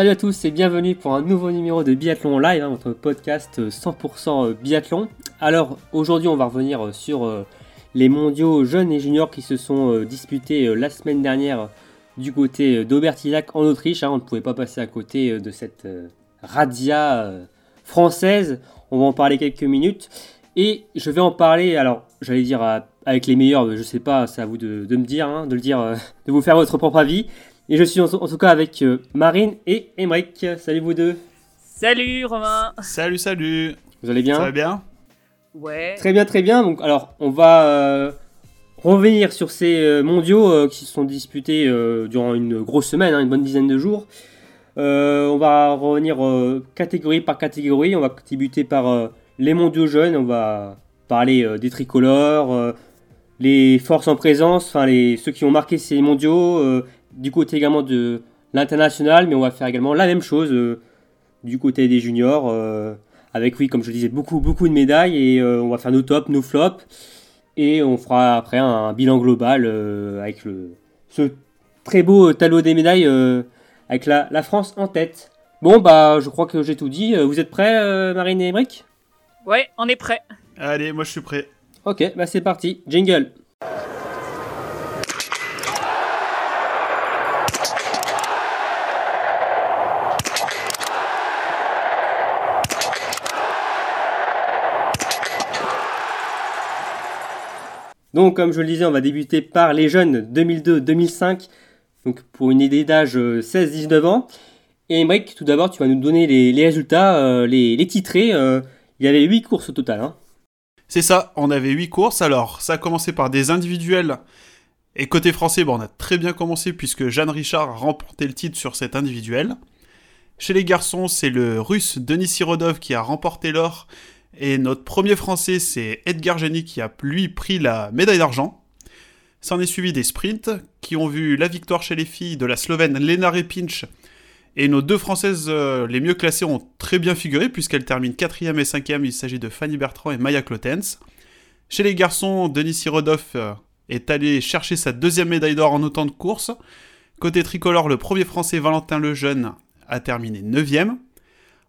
Salut à tous et bienvenue pour un nouveau numéro de Biathlon Live, hein, votre podcast 100% biathlon. Alors aujourd'hui on va revenir sur euh, les mondiaux jeunes et juniors qui se sont euh, disputés euh, la semaine dernière du côté d'Aubertillac en Autriche. Hein. On ne pouvait pas passer à côté de cette radia française. On va en parler quelques minutes. Et je vais en parler, alors j'allais dire avec les meilleurs, je sais pas, c'est à vous de, me dire, hein, de le dire, de vous faire votre propre avis. Et je suis en, tout cas avec euh, Marine et Emric. Salut vous deux. Salut Romain. Salut, salut. Vous allez bien Ça va bien? Ouais. Très bien, très bien. Donc, alors, on va euh, revenir sur ces euh, mondiaux qui se sont disputés durant une grosse semaine, hein, une bonne dizaine de jours. on va revenir catégorie par catégorie. On va débuter par les mondiaux jeunes. On va parler des tricolores, les forces en présence, enfin les, ceux qui ont marqué ces mondiaux, du côté également de l'international, mais on va faire également la même chose euh, du côté des juniors, euh, avec, oui, comme je le disais, beaucoup, beaucoup de médailles, et euh, on va faire nos tops, nos flops, et on fera après un, bilan global avec le, ce très beau tableau des médailles avec la, la, France en tête. Bon, bah, je crois que j'ai tout dit. Vous êtes prêts, Marine et Emric Ouais, on est prêts. Allez, moi je suis prêt. Ok, bah c'est parti. Jingle. Donc, comme je le disais, on va débuter par les jeunes 2002-2005, donc pour une idée d'âge 16-19 euh, ans. Et Emmerich, tout d'abord, tu vas nous donner les, résultats, euh, les, titrés. Euh, il y avait 8 courses au total. Hein. C'est ça, on avait 8 courses. Alors, ça a commencé par des individuels. Et côté français, bon, on a très bien commencé puisque Jeanne Richard a remporté le titre sur cet individuel. Chez les garçons, c'est le russe Denis Sirodov qui a remporté l'or et notre premier français, c'est Edgar Jenny qui a lui pris la médaille d'argent. S'en est suivi des sprints qui ont vu la victoire chez les filles de la Slovène Lena Repinch. Et nos deux françaises euh, les mieux classées ont très bien figuré puisqu'elles terminent 4 et 5 Il s'agit de Fanny Bertrand et Maya Klotens. Chez les garçons, Denis Sirodov euh, est allé chercher sa deuxième médaille d'or en autant de courses. Côté tricolore, le premier français Valentin Lejeune a terminé 9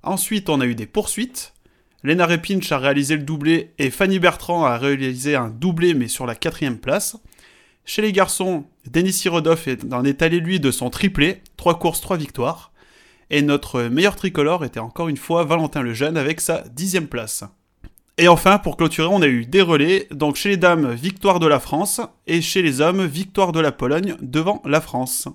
Ensuite, on a eu des poursuites. Lena Repinch a réalisé le doublé et Fanny Bertrand a réalisé un doublé mais sur la quatrième place. Chez les garçons, Denis Sirodov en est allé lui de son triplé, 3 courses, 3 victoires. Et notre meilleur tricolore était encore une fois Valentin Lejeune avec sa dixième place. Et enfin, pour clôturer, on a eu des relais. Donc chez les dames, victoire de la France. Et chez les hommes, victoire de la Pologne devant la France.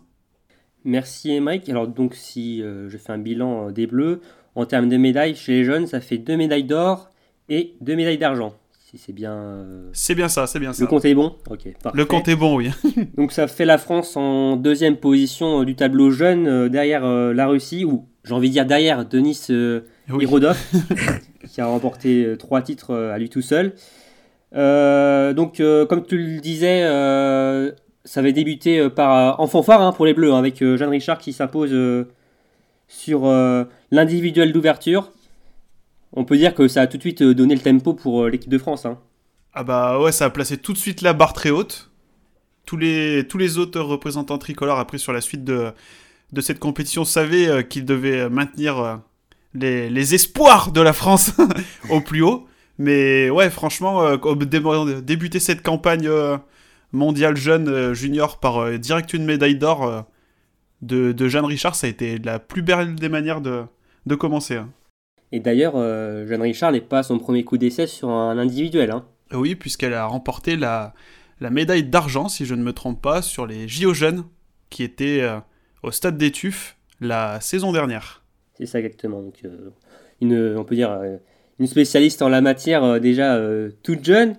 Merci Mike. Alors donc si euh, je fais un bilan euh, des Bleus, en termes de médailles, chez les jeunes, ça fait deux médailles d'or et deux médailles d'argent. Si c'est bien. Euh, c'est bien ça, c'est bien ça. Le compte est bon? Ok. Le compte est bon, oui. Donc ça fait la France en deuxième position euh, du tableau jeune, euh, derrière la Russie, ou j'ai envie de dire derrière Denis Irodov, qui a remporté trois titres à lui tout seul. donc, comme tu le disais, ça avait débuté par en fanfare hein, pour les Bleus, hein, avec Jeanne Richard qui s'impose sur euh, l'individuel d'ouverture, on peut dire que ça a tout de suite euh, donné le tempo pour euh, l'équipe de France. Hein. Ah bah ouais, ça a placé tout de suite la barre très haute. Tous les, tous les autres représentants tricolores, après sur la suite de, de cette compétition, savaient qu'ils devaient maintenir les, les, espoirs de la France au plus haut. Mais ouais, franchement, débuter cette campagne mondiale jeune junior par direct une médaille d'or de, Jeanne Richard, ça a été la plus belle des manières de, commencer. Hein. Et d'ailleurs, euh, Jeanne Richard n'est pas son premier coup d'essai sur un individuel. Hein. Oui, puisqu'elle a remporté la, médaille d'argent, si je ne me trompe pas, sur les JO Jeunes, qui étaient euh, au stade des Tuffes la saison dernière. C'est ça exactement. Donc, euh, une, on peut dire une spécialiste en la matière déjà toute jeune.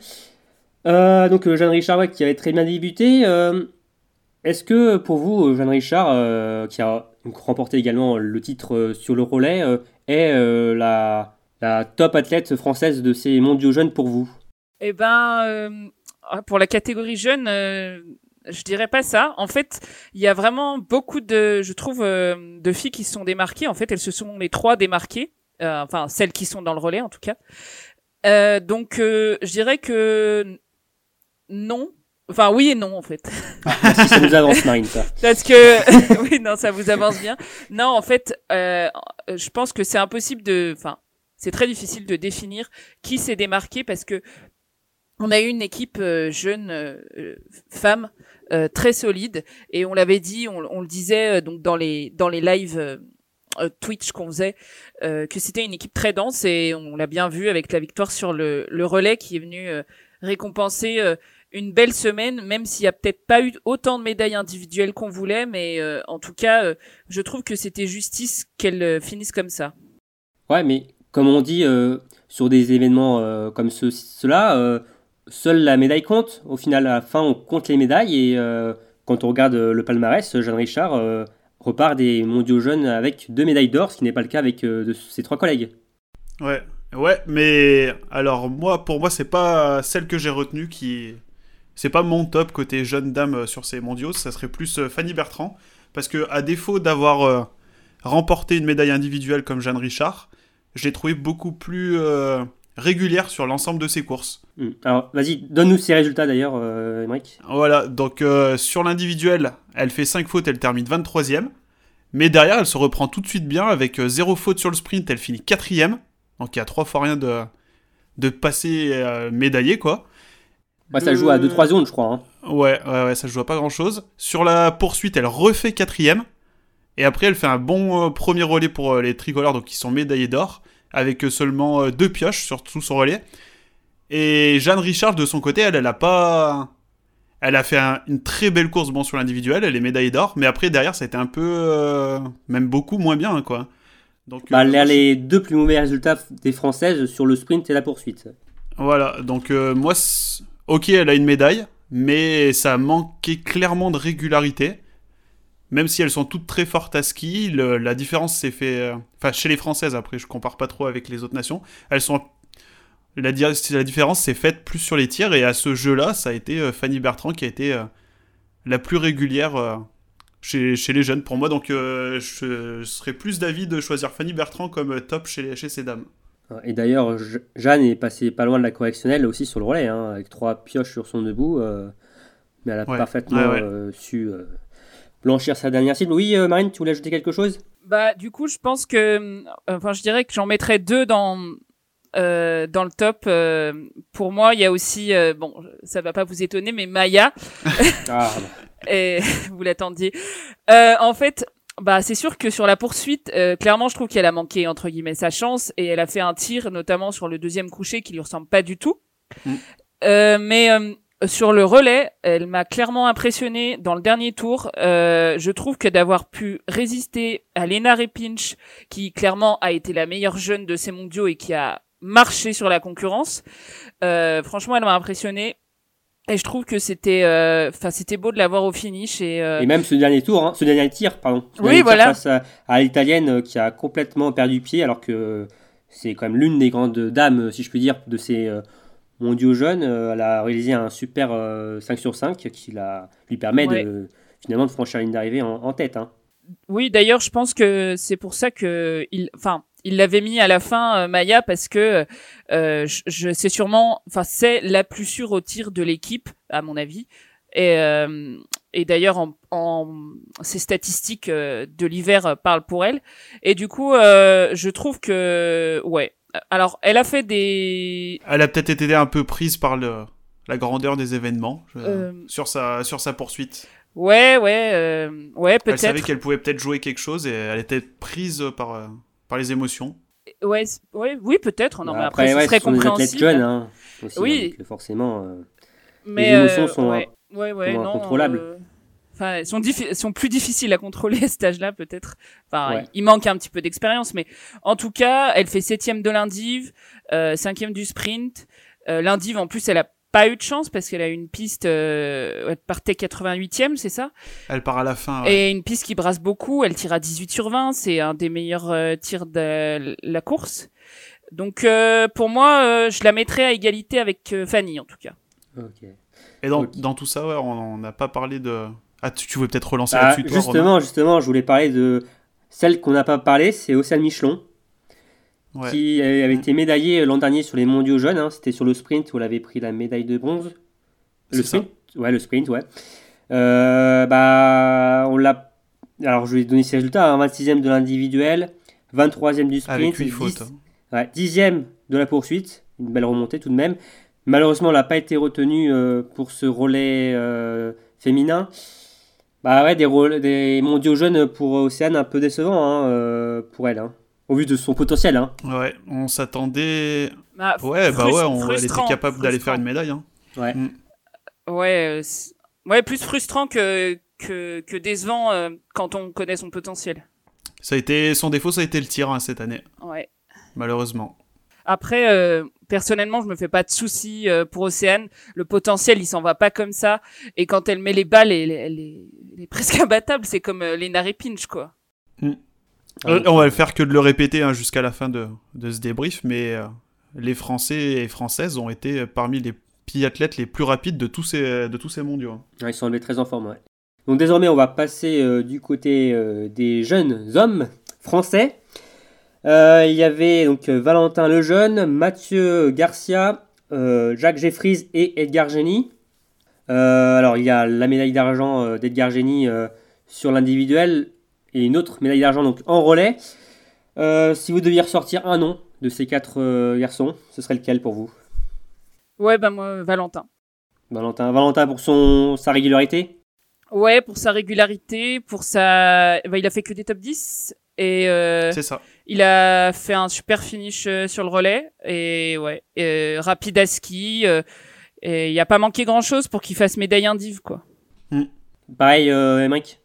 donc Jeanne Richard qui avait très bien débuté. Est-ce que pour vous, Jeanne Richard, euh, qui a remporté également le titre euh, sur le relais, euh, est la, top athlète française de ces mondiaux jeunes pour vous? Eh ben, pour la catégorie jeune, je dirais pas ça. En fait, il y a vraiment beaucoup de, je trouve, de filles qui se sont démarquées. En fait, elles se sont les trois démarquées. enfin, celles qui sont dans le relais, en tout cas. donc, je dirais que non, Enfin, oui et non, en fait. Ah, ça nous avance, Marine, ça. Parce que, oui, non, ça vous avance bien. Non, en fait, euh, je pense que c'est impossible de, enfin, c'est très difficile de définir qui s'est démarqué parce que on a eu une équipe euh, jeune euh, femme euh, très solide et on l'avait dit, on, on le disait donc dans les dans les lives Twitch qu'on faisait que c'était une équipe très dense et on l'a bien vu avec la victoire sur le, le relais qui est venu récompenser une belle semaine, même s'il y a peut-être pas eu autant de médailles individuelles qu'on voulait, mais en tout cas, je trouve que c'était justice qu'elle finisse comme ça. Ouais, mais comme on dit sur des événements comme ce, cela, seule la médaille compte. Au final, à la fin, on compte les médailles et euh, quand on regarde euh, le palmarès, Jeanne Richard euh, repart des mondiaux jeunes avec deux médailles d'or, ce qui n'est pas le cas avec de ses trois collègues. Ouais, ouais, mais alors moi, pour moi, c'est pas celle que j'ai retenue qui. C'est pas mon top côté jeune dame sur ces mondiaux, ça serait plus Fanny Bertrand. Parce que, à défaut d'avoir remporté une médaille individuelle comme Jeanne Richard, je l'ai trouvé beaucoup plus régulière sur l'ensemble de ses courses. Hmm. Alors, vas-y, donne-nous ses résultats d'ailleurs, euh, Voilà, donc euh, sur l'individuel, elle fait 5 fautes, elle termine 23ème. Mais derrière, elle se reprend tout de suite bien avec 0 euh, faute sur le sprint, elle finit 4ème. Donc il y a 3 fois rien de, de passer euh, médaillé, quoi. Ouais, ça joue à 2-3 zones, je crois. Hein. Ouais, ouais, ouais, ça joue à pas grand chose. Sur la poursuite, elle refait 4ème. Et après, elle fait un bon premier relais pour les tricolores, donc ils sont médaillés d'or avec seulement euh, deux pioches sur tout son relais. Et Jeanne Richard, de son côté, elle, elle a pas. Elle a fait une très belle course bon, sur l'individuel, elle est médaillée d'or, mais après, derrière, ça a été un peu. Euh, même beaucoup moins bien, quoi. Donc, bah, elle a les deux plus mauvais résultats des Françaises sur le sprint et la poursuite. Voilà, donc euh, moi, ok, elle a une médaille, mais ça manquait clairement de régularité même si elles sont toutes très fortes à ski, la différence s'est fait. Euh, enfin, chez les Françaises, après, je compare pas trop avec les autres nations. Elles sont. La, différence s'est faite plus sur les tirs, et à ce jeu-là, ça a été euh, Fanny Bertrand qui a été euh, la plus régulière chez, les jeunes pour moi. Donc, je, serais plus d'avis de choisir Fanny Bertrand comme top chez ces dames. Et d'ailleurs, Jeanne est passée pas loin de la correctionnelle aussi sur le relais, hein, avec trois pioches sur son debout. mais elle a parfaitement su blanchir sa dernière cible. Oui, euh, Marine, tu voulais ajouter quelque chose? Bah, du coup, je pense que, euh, enfin, je dirais que j'en mettrais deux dans euh, dans le top. pour moi, il y a aussi, bon, ça va pas vous étonner, mais Maya. ah, Et vous l'attendiez. en fait, bah, c'est sûr que sur la poursuite, clairement, je trouve qu'elle a manqué entre guillemets sa chance et elle a fait un tir, notamment sur le deuxième coucher, qui lui ressemble pas du tout. Mm. mais sur le relais, elle m'a clairement impressionné dans le dernier tour. Euh, je trouve que d'avoir pu résister à Lena Repinch, qui clairement a été la meilleure jeune de ces mondiaux et qui a marché sur la concurrence, euh, franchement, elle m'a impressionné. Et je trouve que c'était, euh, enfin, c'était beau de l'avoir au finish et. Et même ce dernier tour, hein, ce dernier tir, pardon. oui, voilà. face à, l'italienne qui a complètement perdu pied, alors que c'est quand même l'une des grandes dames, si je puis dire, de ces mondiaux jeunes, euh, elle a réalisé un super 5 euh, sur 5 qui la, lui permet de, finalement de franchir la ligne d'arrivée en, tête. Hein. Oui, d'ailleurs, je pense que c'est pour ça que il, enfin, il l'avait mis à la fin euh, Maya parce que je, je c'est sûrement, enfin, c'est la plus sûre au tir de l'équipe, à mon avis. Et, et d'ailleurs, en, en, ces statistiques de l'hiver parlent pour elle. Et du coup, je trouve que, ouais, alors, elle a fait des. Elle a peut-être été un peu prise par le, la grandeur des événements euh, sur, sa, sur sa poursuite. Ouais, ouais, euh, ouais, peut-être. Elle savait qu'elle pouvait peut-être jouer quelque chose et elle était prise par, euh, par les émotions. Ouais, ouais oui, peut-être. Non, bah, mais après, après ce serait compréhensible. Jeunes, hein, oui. Donc, forcément, mais les émotions sont, ouais, ouais, ouais, non, contrôlables. Enfin, sont, sont plus difficiles à contrôler à cet âge-là, peut-être. Enfin, il manque un petit peu d'expérience, mais en tout cas, elle fait septième de l'indiv, euh, cinquième du sprint. Euh, l'indiv, en plus, elle a pas eu de chance parce qu'elle a une piste, euh, elle partait 88e, c'est ça? Elle part à la fin. Et une piste qui brasse beaucoup, elle tire à 18 sur 20, c'est un des meilleurs euh, tirs de la course. Donc euh, pour moi, je la mettrais à égalité avec Fanny en tout cas. Ok. Et dans, dans tout ça, ouais, on n'a pas parlé de, ah, tu, tu voulais peut-être relancer ah, là-dessus, toi, Justement, justement, je voulais parler de celle qu'on n'a pas parlé, c'est Océane Michelon, qui avait été médaillée l'an dernier sur les mondiaux jeunes. Hein. C'était sur le sprint où elle avait pris la médaille de bronze. Le sprint? Ouais, le sprint, ouais. Euh, bah, on l'a. Alors, je vais donner ses résultats hein, 26e de l'individuel, 23e du sprint, Avec 8 10 fautes. hein. ouais, 10e de la poursuite, une belle remontée tout de même. Malheureusement, elle n'a pas été retenue euh, pour ce relais euh, féminin. Bah ouais, des, mondiaux jeunes pour Océane un peu décevant hein, euh, pour elle, hein, au vu de son potentiel. Hein. Ouais, on s'attendait. Bah, Ouais, bah ouais, on, elle était capable d'aller faire une médaille. Hein. Ouais. Ouais, euh, ouais, plus frustrant que, que, que décevant euh, quand on connaît son potentiel. Ça a été son défaut, ça a été le tir hein, cette année, Ouais. malheureusement. Après, euh, personnellement, je me fais pas de soucis euh, pour Océane. Le potentiel, il s'en va pas comme ça. Et quand elle met les balles, elle, est- elle est, elle est presque imbattable. C'est comme euh, Lena Repinch, quoi. Euh, on va le faire que de le répéter hein, jusqu'à la fin de, de ce débrief, mais euh, les Français et Françaises ont été parmi les biathlètes les plus rapides de tous ces, de tous ces mondiaux. hein. Ouais, ils sont enlevés très en forme. Ouais. Donc désormais, on va passer euh, du côté des jeunes hommes français. Il y avait donc Valentin Lejeune, Mathieu Garcia, Jacques Jeffries et Edgar Génie. Alors il y a la médaille d'argent d'Edgar Génie sur l'individuel et une autre médaille d'argent donc en relais. Euh, si vous deviez ressortir un nom de ces quatre euh, garçons, ce serait lequel pour vous? Ouais, bah moi, Valentin. Valentin, Valentin pour son, sa régularité? Ouais, pour sa régularité, pour sa... Bah, il a fait que des top 10. Et euh, C'est ça. il a fait un super finish sur le relais. Et ouais, euh, rapide à ski. euh, et il a pas manqué grand-chose pour qu'il fasse médaille indive, quoi. Pareil, euh, Emmerich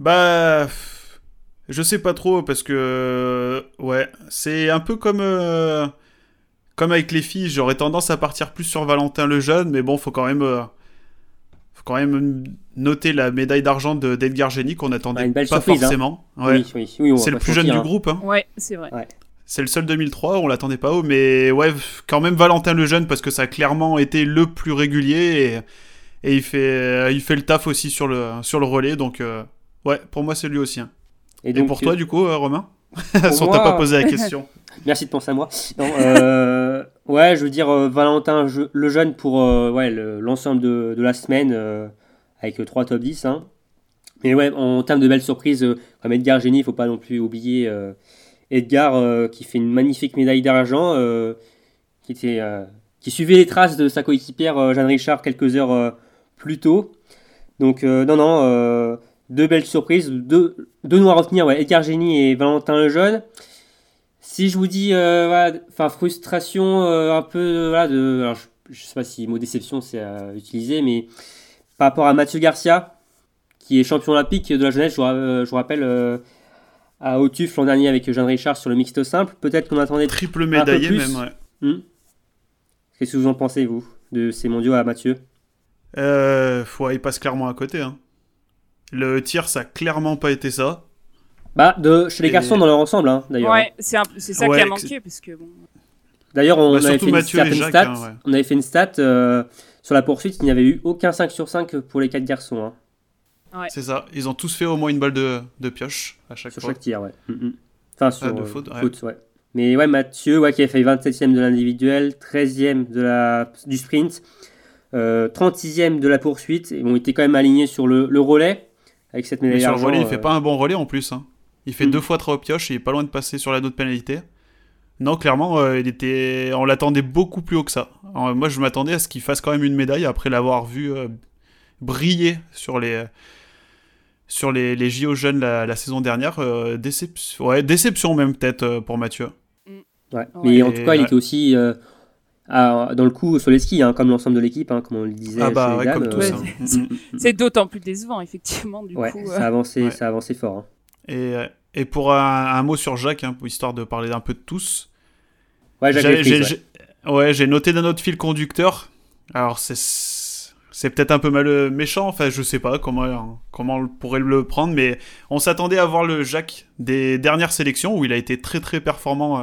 Bah, je sais pas trop parce que ouais, c'est un peu comme euh, comme avec les filles. J'aurais tendance à partir plus sur Valentin le jeune, mais bon, faut quand même euh, faut quand même noter la médaille d'argent de d'Edgar Génie qu'on attendait Ouais, une belle pas surprise, hein. forcément. Ouais. Oui, oui, oui, c'est le plus jeune du hein. groupe. Hein. Ouais, c'est vrai. C'est le seul 2003, on l'attendait pas haut, mais ouais, quand même Valentin le jeune parce que ça a clairement été le plus régulier et, et il fait euh, il fait le taf aussi sur le sur le relais, donc euh, ouais, pour moi c'est lui aussi. hein. Et pour toi, euh, du coup, euh, Romain? on moi- t'a pas posé la question. Merci de penser à moi. Non, euh, ouais, je veux dire euh, Valentin Je- le jeune pour euh, ouais, le- l'ensemble de, de la semaine avec trois top 10. hein. Mais ouais, en termes de belles surprises, comme Edgar Génie, il faut pas non plus oublier Edgar qui fait une magnifique médaille d'argent, qui, était, qui suivait les traces de sa coéquipière Jeanne Richard quelques heures plus tôt. Donc non, non, deux belles surprises, deux, deux noms à retenir, ouais, Edgar Génie et Valentin Lejeune. Si je vous dis, euh, voilà, enfin frustration euh, un peu, euh, voilà, de, alors je, je sais pas si mot déception c'est à utiliser, mais par rapport à Mathieu Garcia, qui est champion olympique de la jeunesse, je euh, je vous rappelle à Autuf l'an dernier avec Jeanne Richard sur le mixte simple, peut-être qu'on attendait. Triple médaillé même, ouais. Hmm Qu'est-ce que vous en pensez vous de ces mondiaux à Mathieu? Euh, ouais, il passe clairement à côté. Hein. Le tir, ça a clairement pas été ça. Bah, de chez les Et- garçons dans leur ensemble, hein, d'ailleurs. Ouais, c'est un- c'est ça Ouais, qui a manqué, parce que bon. D'ailleurs, on Bah, avait fait une stat. hein, ouais. On avait fait une stat euh, sur la poursuite. Il n'y avait eu aucun 5 sur 5 pour les 4 garçons hein, C'est ça. Ils ont tous fait au moins une balle de, de pioche à chaque sur fois. chaque tir. Ouais. Mm, mm. Enfin, sur de euh, faute, ouais. faute, ouais. Mais ouais, Mathieu, ouais, qui a fait 27ème de l'individuel, 13ème de la, du sprint, euh, 36ème de la poursuite. Et bon, il était quand même aligné sur le, le relais avec cette Mais médaille sur le relais, il euh, fait pas un bon relais en plus. hein. Il fait Mm. deux fois trois au pioche et il est pas loin de passer sur la note pénalité. Non, clairement, euh, il était... on l'attendait beaucoup plus haut que ça. Alors, moi, je m'attendais à ce qu'il fasse quand même une médaille après l'avoir vu euh, briller sur les sur les, les JO jeunes la, la saison dernière. euh, déception, ouais, déception même peut-être euh, pour Mathieu. Ouais. Ouais. Mais en tout cas, il Ouais. était aussi euh, à- dans le coup sur les skis, hein, comme l'ensemble de l'équipe, hein, comme on le disait. Ah bah chez les ouais, dames, comme tous. euh, c'est- d'autant plus décevant, effectivement, du ouais, coup. ça, a euh. avancé, Ouais. ça a avancé fort. hein. Et, euh, et pour un, un mot sur Jacques, hein, histoire de parler un peu de tous. Ouais, Jacques J'ai- noté d'un autre fil conducteur. Alors, c'est c'est peut-être un peu mal euh, méchant, enfin, je sais pas comment, comment on pourrait le prendre, mais on s'attendait à voir le Jacques des dernières sélections où il a été très très performant euh,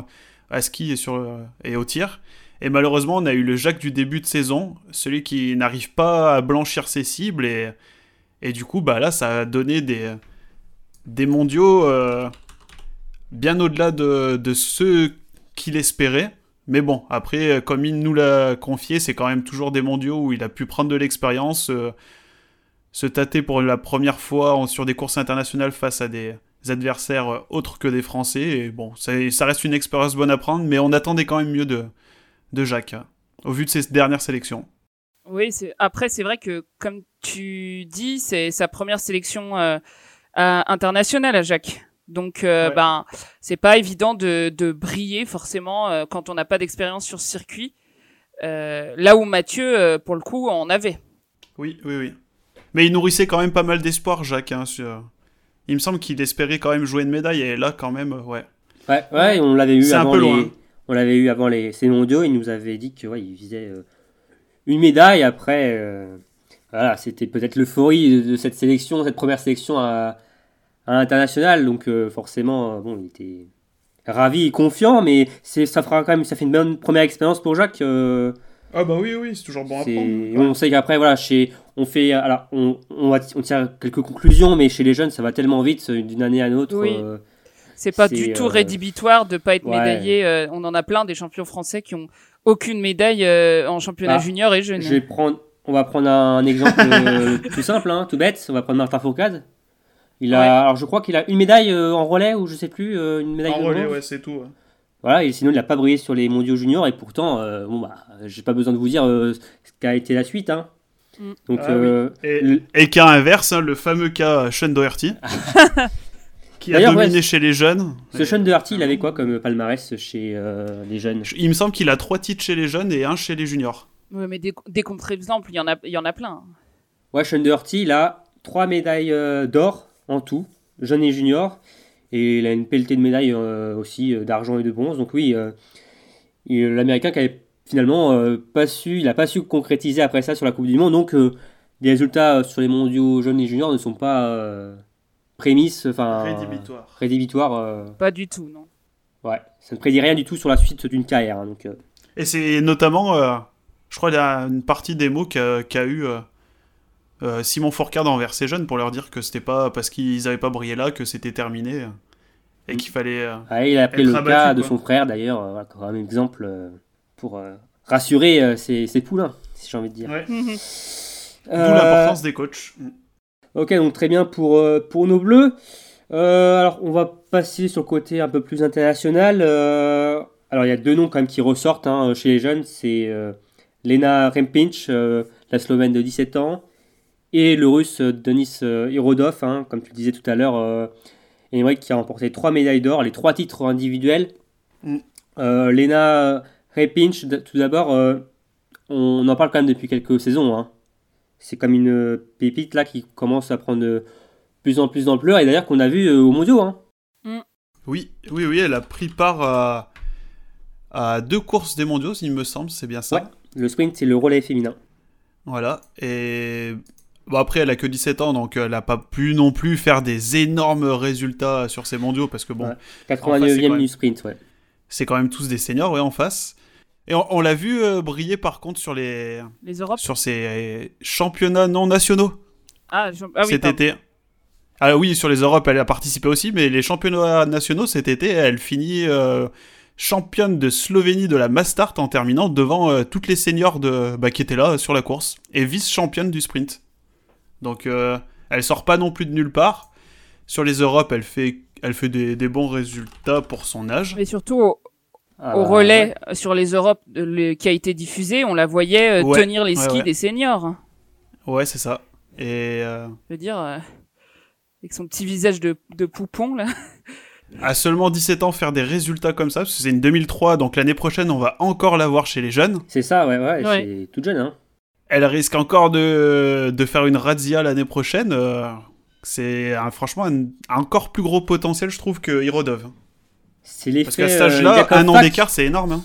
à ski et, sur, euh, et au tir. Et malheureusement, on a eu le Jacques du début de saison, celui qui n'arrive pas à blanchir ses cibles, et, du coup, bah là, ça a donné des, des mondiaux euh, bien au-delà de, ceux qu'il espérait. Mais bon, après, comme il nous l'a confié, c'est quand même toujours des mondiaux où il a pu prendre de l'expérience, se tâter pour la première fois sur des courses internationales face à des adversaires autres que des Français. Et bon, ça, reste une expérience bonne à prendre, mais on attendait quand même mieux de, de Jacques, au vu de ses dernières sélections. Oui, après, c'est vrai que, comme tu dis, c'est sa première sélection euh, internationale à Jacques. Donc, euh, ben, c'est pas évident de, de briller forcément euh, quand on n'a pas d'expérience sur ce circuit. là où Mathieu, pour le coup, en avait. Oui, oui, oui. Mais il nourrissait quand même pas mal d'espoir, Jacques. Hein, il me semble qu'il espérait quand même jouer une médaille, et là, quand même, ouais. Ouais, ouais on l'avait eu avant les... On l'avait eu avant les... ces mondiaux, il nous avait dit qu'il ouais, visait une médaille. Après, euh, voilà, c'était peut-être l'euphorie de, cette sélection, cette première sélection à, à l'international. Donc euh, forcément, euh, bon, il était ravi et confiant, mais c'est, ça fera quand même, ça fait une bonne première expérience pour Jacques. ah bah oui, oui, c'est toujours bon à prendre. On sait qu'après, voilà, chez, on fait, alors, on, on, va, on tire quelques conclusions, mais chez les jeunes, ça va tellement vite d'une année à l'autre. Oui. C'est pas du tout rédhibitoire de pas être médaillé. on en a plein des champions français qui ont aucune médaille euh, en championnat bah, junior et jeune. Je vais prendre, on va prendre un exemple euh, tout simple, hein, tout bête. On va prendre Martin Fourcade. Il a, alors je crois qu'il a une médaille euh, en relais ou je sais plus, une médaille en relais, ouais, c'est tout. Voilà, et sinon il n'a pas brillé sur les mondiaux juniors et pourtant, bon bah, j'ai pas besoin de vous dire ce qu'a été la suite, hein. Mm. Donc, ah et, cas inverse, hein, le fameux cas Sean Doherty. qui a dominé chez les jeunes. Ce Sean Doherty, il avait quoi comme palmarès chez euh, les jeunes? Il me semble qu'il a trois titres chez les jeunes et un chez les juniors. Ouais, mais des, des contre-exemples, il y, en a, il y en a plein. Ouais, Sean Doherty, il a trois médailles euh, d'or en tout, jeunes et juniors. Et il a une pelletée de médailles euh, aussi d'argent et de bronze. Donc oui, l'Américain qui avait finalement pas su, il a pas su concrétiser après ça sur la Coupe du Monde. Donc les résultats sur les mondiaux jeunes et juniors ne sont pas prémisse, enfin. Rédhibitoire. Rédhibitoire. Euh, Pas du tout, non. Ouais, ça ne prédit rien du tout sur la suite d'une carrière. Hein, donc, euh. Et c'est notamment, euh, je crois, il y a une partie des mots qu'a eu Simon Fourcade envers ses jeunes pour leur dire que c'était pas parce qu'ils n'avaient pas brillé là que c'était terminé et mm. qu'il fallait. Ah, il a appelé le cas de son frère d'ailleurs, comme un exemple pour rassurer ses, ses, poulains, si j'ai envie de dire. Ouais. D'où l'importance des coachs. Ok, donc très bien pour, euh, pour nos bleus. Euh, alors, on va passer sur le côté un peu plus international. Euh, alors, il y a deux noms quand même qui ressortent hein, chez les jeunes. C'est Lena Rempinch, la Slovène de 17 ans, et le Russe Denis Irodov, hein, comme tu le disais tout à l'heure, et qui a remporté trois médailles d'or, les trois titres individuels. Mm. Lena Rempinch, tout d'abord, on en parle quand même depuis quelques saisons. Hein c'est comme une pépite là qui commence à prendre de plus en plus d'ampleur et d'ailleurs qu'on a vu euh, au mondiaux. Hein. Mm. Oui, oui, oui, elle a pris part à, deux courses des mondiaux, il me semble, c'est bien ça. le sprint c'est le relais féminin. Voilà, et bon, après elle a que 17 ans donc elle n'a pas pu non plus faire des énormes résultats sur ces mondiaux parce que bon. 89e du sprint, ouais. C'est quand même tous des seniors, ouais, en face. Et on, l'a vu euh, briller par contre sur les, les Europes sur ces championnats non nationaux. Ah, ah oui, cet été. Ah oui, sur les Europes, elle a participé aussi, mais les championnats nationaux cet été, elle finit euh, championne de Slovénie de la Mastart en terminant devant euh, toutes les seniors de, bah, qui étaient là sur la course et vice-championne du sprint. Donc elle sort pas non plus de nulle part. Sur les Europes, elle fait, elle fait des, des bons résultats pour son âge. Mais surtout, ah au relais sur les Europes qui a été diffusé, on la voyait euh, tenir les skis des seniors. Ouais, c'est ça. Et euh... Je veux dire, euh, avec son petit visage de, de poupon là. À seulement 17 ans, faire des résultats comme ça, parce que c'est une 2003, donc l'année prochaine, on va encore la voir chez les jeunes. C'est ça, ouais, ouais, c'est toute jeune, hein. Elle risque encore de, de faire une razzia l'année prochaine. Euh, c'est franchement un, encore plus gros potentiel, je trouve, que Hirodov. C'est l'effet. Parce qu'à cet âge-là, un an d'écart, c'est énorme. Hein.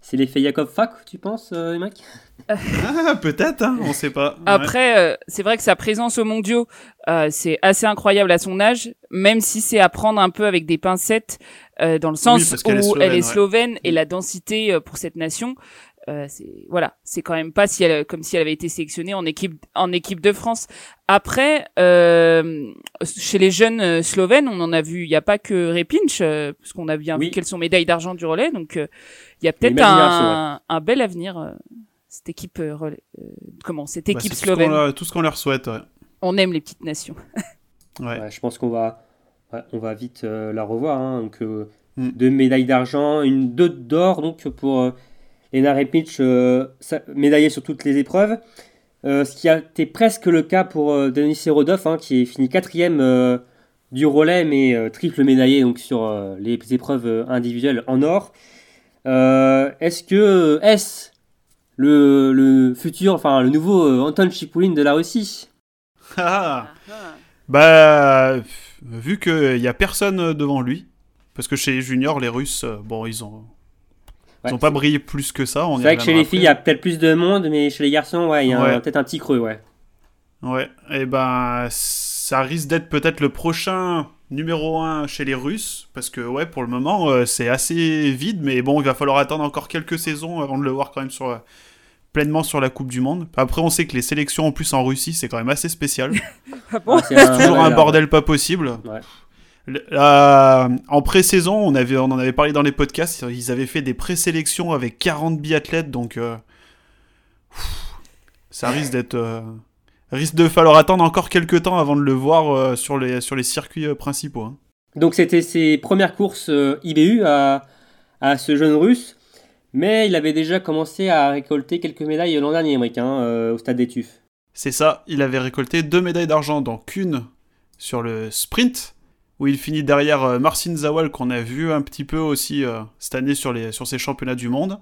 C'est l'effet Jacob Fak, tu penses, euh, mec ah, Peut-être, hein, on sait pas. Après, euh, c'est vrai que sa présence au mondiaux, euh, c'est assez incroyable à son âge, même si c'est à prendre un peu avec des pincettes, dans le sens où elle est slovène et la densité pour cette nation. Euh, c'est voilà, c'est quand même pas si elle, comme si elle avait été sélectionnée en équipe en équipe de France. Après, euh, chez les jeunes euh, slovènes, on en a vu, il n'y a pas que Repinch, euh, parce qu'on a bien Oui. vu qu'elles sont médailles d'argent du relais, donc euh, il y a peut-être un, un bel avenir. euh, cette équipe euh, relais- euh, comment cette Bah, équipe tout ce qu'on slovène. leur- tout ce qu'on leur souhaite. Ouais. On aime les petites nations. Ouais. Ouais, je pense qu'on va, ouais, on va vite euh, la revoir. hein. Donc, euh, Mm. deux médailles d'argent, une deux d'or donc pour euh, Lena Repic, euh, médaillée sur toutes les épreuves. Euh, ce qui a été presque le cas pour euh, Denis Serodov, hein, qui est fini quatrième euh, du relais, mais euh, triple médaillé donc sur euh, les épreuves euh, individuelles en or. Euh, est-ce que est le, le futur, enfin le nouveau euh, Anton Chipoulin de la Russie? Ah. Bah, pff, vu qu'il y a personne devant lui, parce que chez les juniors, les Russes, bon, ils ont, ils Ouais, ont pas brillé plus que ça. C'est vrai que chez les filles, il y a peut-être plus de monde, mais chez les garçons, ouais, il y a Ouais. peut-être un petit creux, ouais. Ouais, et ben ça risque d'être peut-être le prochain numéro 1 chez les Russes, parce que ouais, pour le moment, euh, c'est assez vide, mais bon, il va falloir attendre encore quelques saisons avant de le voir quand même sur, euh, pleinement sur la Coupe du Monde. Après, on sait que les sélections en plus en Russie, c'est quand même assez spécial. Ah bon c'est toujours un bordel pas possible. Ouais. La- en pré-saison, on, avait, on en avait parlé dans les podcasts, ils avaient fait des pré-sélections avec 40 biathlètes, donc euh, pff, ça risque d'être... euh, risque de falloir attendre encore quelques temps avant de le voir euh, sur, les, sur les circuits euh, principaux. hein. Donc c'était ses premières courses euh, IBU à, à ce jeune russe, mais il avait déjà commencé à récolter quelques médailles l'an dernier, Emmerich, hein, euh, au stade des Tufs. C'est ça, il avait récolté deux médailles d'argent, donc une sur le sprint, où il finit derrière euh, Marcin Zawal, qu'on a vu un petit peu aussi euh, cette année sur, les, sur ces championnats du monde.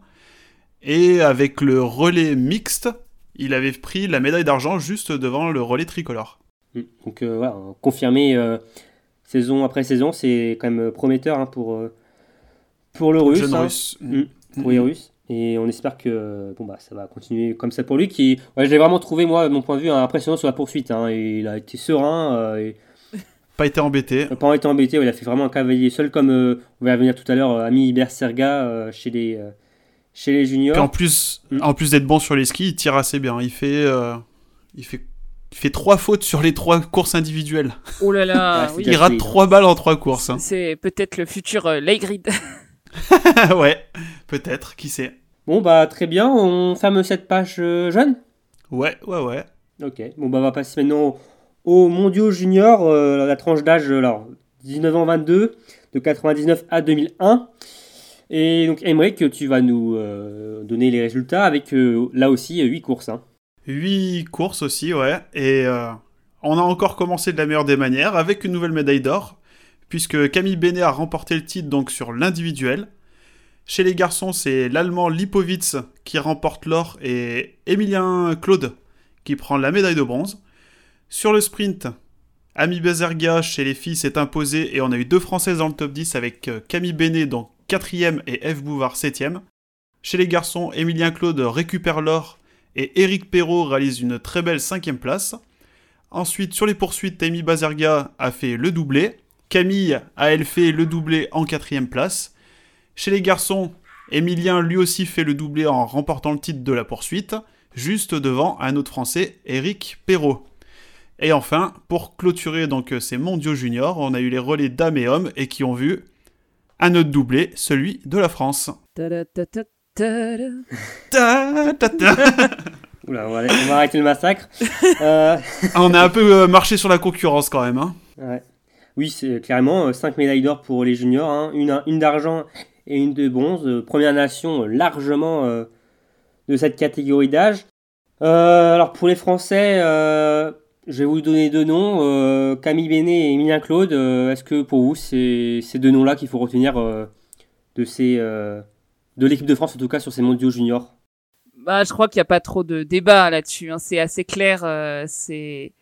Et avec le relais mixte, il avait pris la médaille d'argent juste devant le relais tricolore. Mm. Donc euh, voilà, confirmé euh, saison après saison, c'est quand même prometteur hein, pour, pour le russe. Jeune hein. russe. Mm. pour les Russes. Et on espère que bon bah ça va continuer comme ça pour lui. Qui, ouais, je l'ai vraiment trouvé moi, de mon point de vue, impressionnant sur la poursuite. hein. Il a été serein, et Pas été embêté. n'a pas été embêté. ouais, il a fait vraiment un cavalier seul, comme euh, on va y revenir tout à l'heure, euh, Ami Berserga euh, chez les euh, chez les juniors. Puis en plus, Mm. en plus d'être bon sur les skis, il tire assez bien. Il fait, euh, il fait, il fait trois fautes sur les trois courses individuelles. Oh là là, Ouais, oui. Il rate trois balles en trois courses. hein. C'est peut-être le futur euh, Leigrid. ouais, peut-être, qui sait. Bon bah très bien, on ferme cette page euh, jeune? Ouais, ouais, ouais. Ok. Bon bah on va passer maintenant aux mondiaux juniors, euh, la tranche d'âge alors 19 ans 22 de 99 à 2001. Et donc Emmerich, tu vas nous euh, donner les résultats avec euh, là aussi 8 courses. hein. 8 courses aussi, ouais. Et on a encore commencé de la meilleure des manières avec une nouvelle médaille d'or, puisque Camille Benet a remporté le titre donc sur l'individuel. Chez les garçons, c'est l'Allemand Lipovitz qui remporte l'or et Emilien Claude qui prend la médaille de bronze. Sur le sprint, Ami Bezerga chez les filles s'est imposé et on a eu deux Françaises dans le top 10 avec euh, Camille Benet donc 4ème et F. Bouvard 7ème. Chez les garçons, Emilien Claude récupère l'or et Eric Perrault réalise une très belle cinquième place. Ensuite, sur les poursuites, Amy Bazerga a fait le doublé. Camille a elle fait le doublé en quatrième place. Chez les garçons, Emilien lui aussi fait le doublé en remportant le titre de la poursuite, juste devant un autre Français, Eric Perrault. Et enfin, pour clôturer donc ces mondiaux juniors, on a eu les relais dames et hommes et qui ont vu un autre doublé, celui de la France. Oula, on va, on va arrêter le massacre. Euh, on a un peu euh, marché sur la concurrence quand même. Hein. ouais. Oui, c'est clairement 5 médailles d'or pour les juniors, hein. une, une d'argent et une de bronze. Euh, Première nation euh, largement euh, de cette catégorie d'âge. Euh, alors pour les Français, euh, je vais vous donner deux noms, euh, Camille Bénet et Emilien Claude. Euh, Est-ce que pour vous, c'est ces deux noms-là qu'il faut retenir euh, de, l'équipe de France, en tout cas sur ces mondiaux juniors? Bah, je crois qu'il n'y a pas trop de débat là-dessus. hein. C'est assez clair. c'est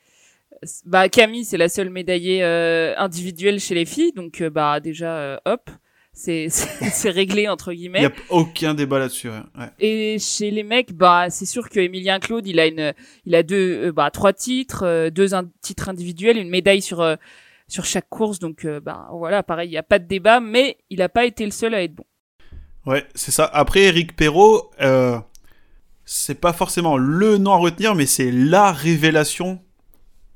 bah Camille, c'est la seule médaillée individuelle chez les filles, donc bah déjà hop, c'est réglé entre Il n'y guillemets. a aucun débat là-dessus. ouais. Ouais. Et chez les mecs, bah c'est sûr que Emilien Claude, il a une, il a deux, euh, bah trois titres, euh, deux in- titres individuels, une médaille sur euh, sur chaque course, donc bah voilà, pareil, il y a pas de débat, mais il a pas été le seul à être bon. Ouais, c'est ça. Après, Eric Perrault, euh, c'est pas forcément le nom à retenir, mais c'est la révélation.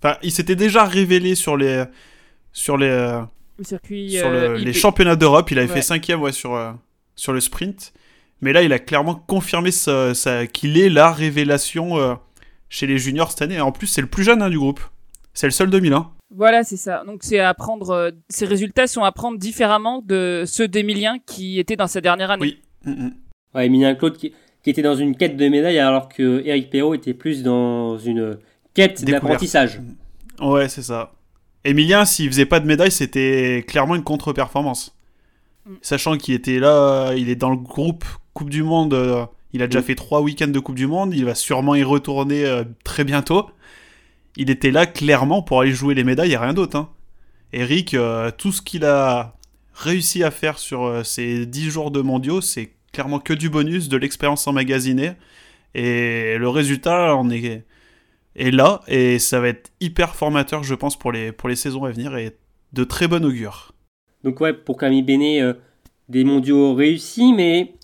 Enfin, il s'était déjà révélé sur les sur les Le circuit. sur euh, le- IP. les championnats d'Europe. Il avait Ouais. fait cinquième ouais, sur euh, sur le sprint. Mais là, il a clairement confirmé sa- sa- qu'il est la révélation euh, chez les juniors cette année. En plus, c'est le plus jeune hein, du groupe. C'est le seul 2001. Voilà, c'est ça. Donc c'est à prendre. euh, ces résultats sont à prendre différemment de ceux d'Emilien qui était dans sa dernière année. Oui. Mm, mm. Ouais, Emilien Claude qui, qui était dans une quête de médaille alors que Eric Perrault était plus dans une quête d'apprentissage. Ouais, c'est ça. Emilien, s'il faisait pas de médaille, c'était clairement une contre-performance. Mm. Sachant qu'il était là, il est dans le groupe Coupe du Monde, euh, il a déjà Mm. fait trois week-ends de Coupe du Monde, il va sûrement y retourner euh, très bientôt. Il était là clairement pour aller jouer les médailles et rien d'autre. Hein. Eric, euh, tout ce qu'il a réussi à faire sur ces 10 jours de mondiaux, c'est clairement que du bonus, de l'expérience emmagasinée. Et le résultat, on est, est là et ça va être hyper formateur, je pense, pour les, pour les saisons à venir et de très bon augure. Donc ouais, pour Camille Bénet, euh, des mondiaux réussis, mais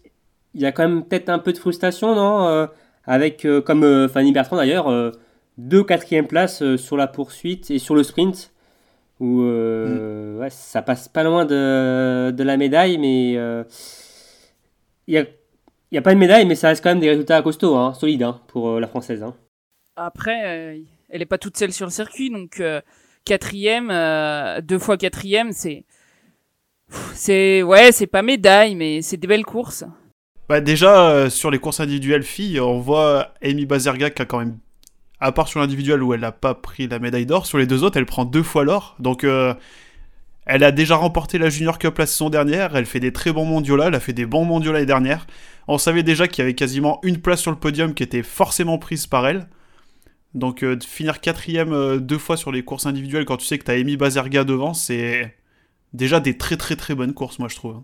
il y a quand même peut-être un peu de frustration, non Euh, Avec, euh, comme euh, Fanny Bertrand d'ailleurs, deux quatrièmes places sur la poursuite et sur le sprint, où euh, ouais, ça passe pas loin de, de la médaille, mais il n'y a, y a pas de médaille, mais ça reste quand même des résultats costauds, hein, solides hein, pour la française. hein. Après, euh, elle est pas toute seule sur le circuit, donc euh, quatrième, euh, deux fois quatrième, c'est, c'est, ouais, c'est pas médaille, mais c'est des belles courses. Bah déjà, sur les courses individuelles filles, on voit Amy Bazerga qui a quand même, à part sur l'individuel où elle n'a pas pris la médaille d'or, sur les deux autres, elle prend deux fois l'or. Donc, elle a déjà remporté la Junior Cup la saison dernière, elle fait des très bons mondiaux là, elle a fait des bons mondiaux l'année dernière. On savait déjà qu'il y avait quasiment une place sur le podium qui était forcément prise par elle. Donc, euh, de finir quatrième euh, deux fois sur les courses individuelles quand tu sais que tu as Amy Bazerga devant, c'est déjà des très très très bonnes courses, moi je trouve.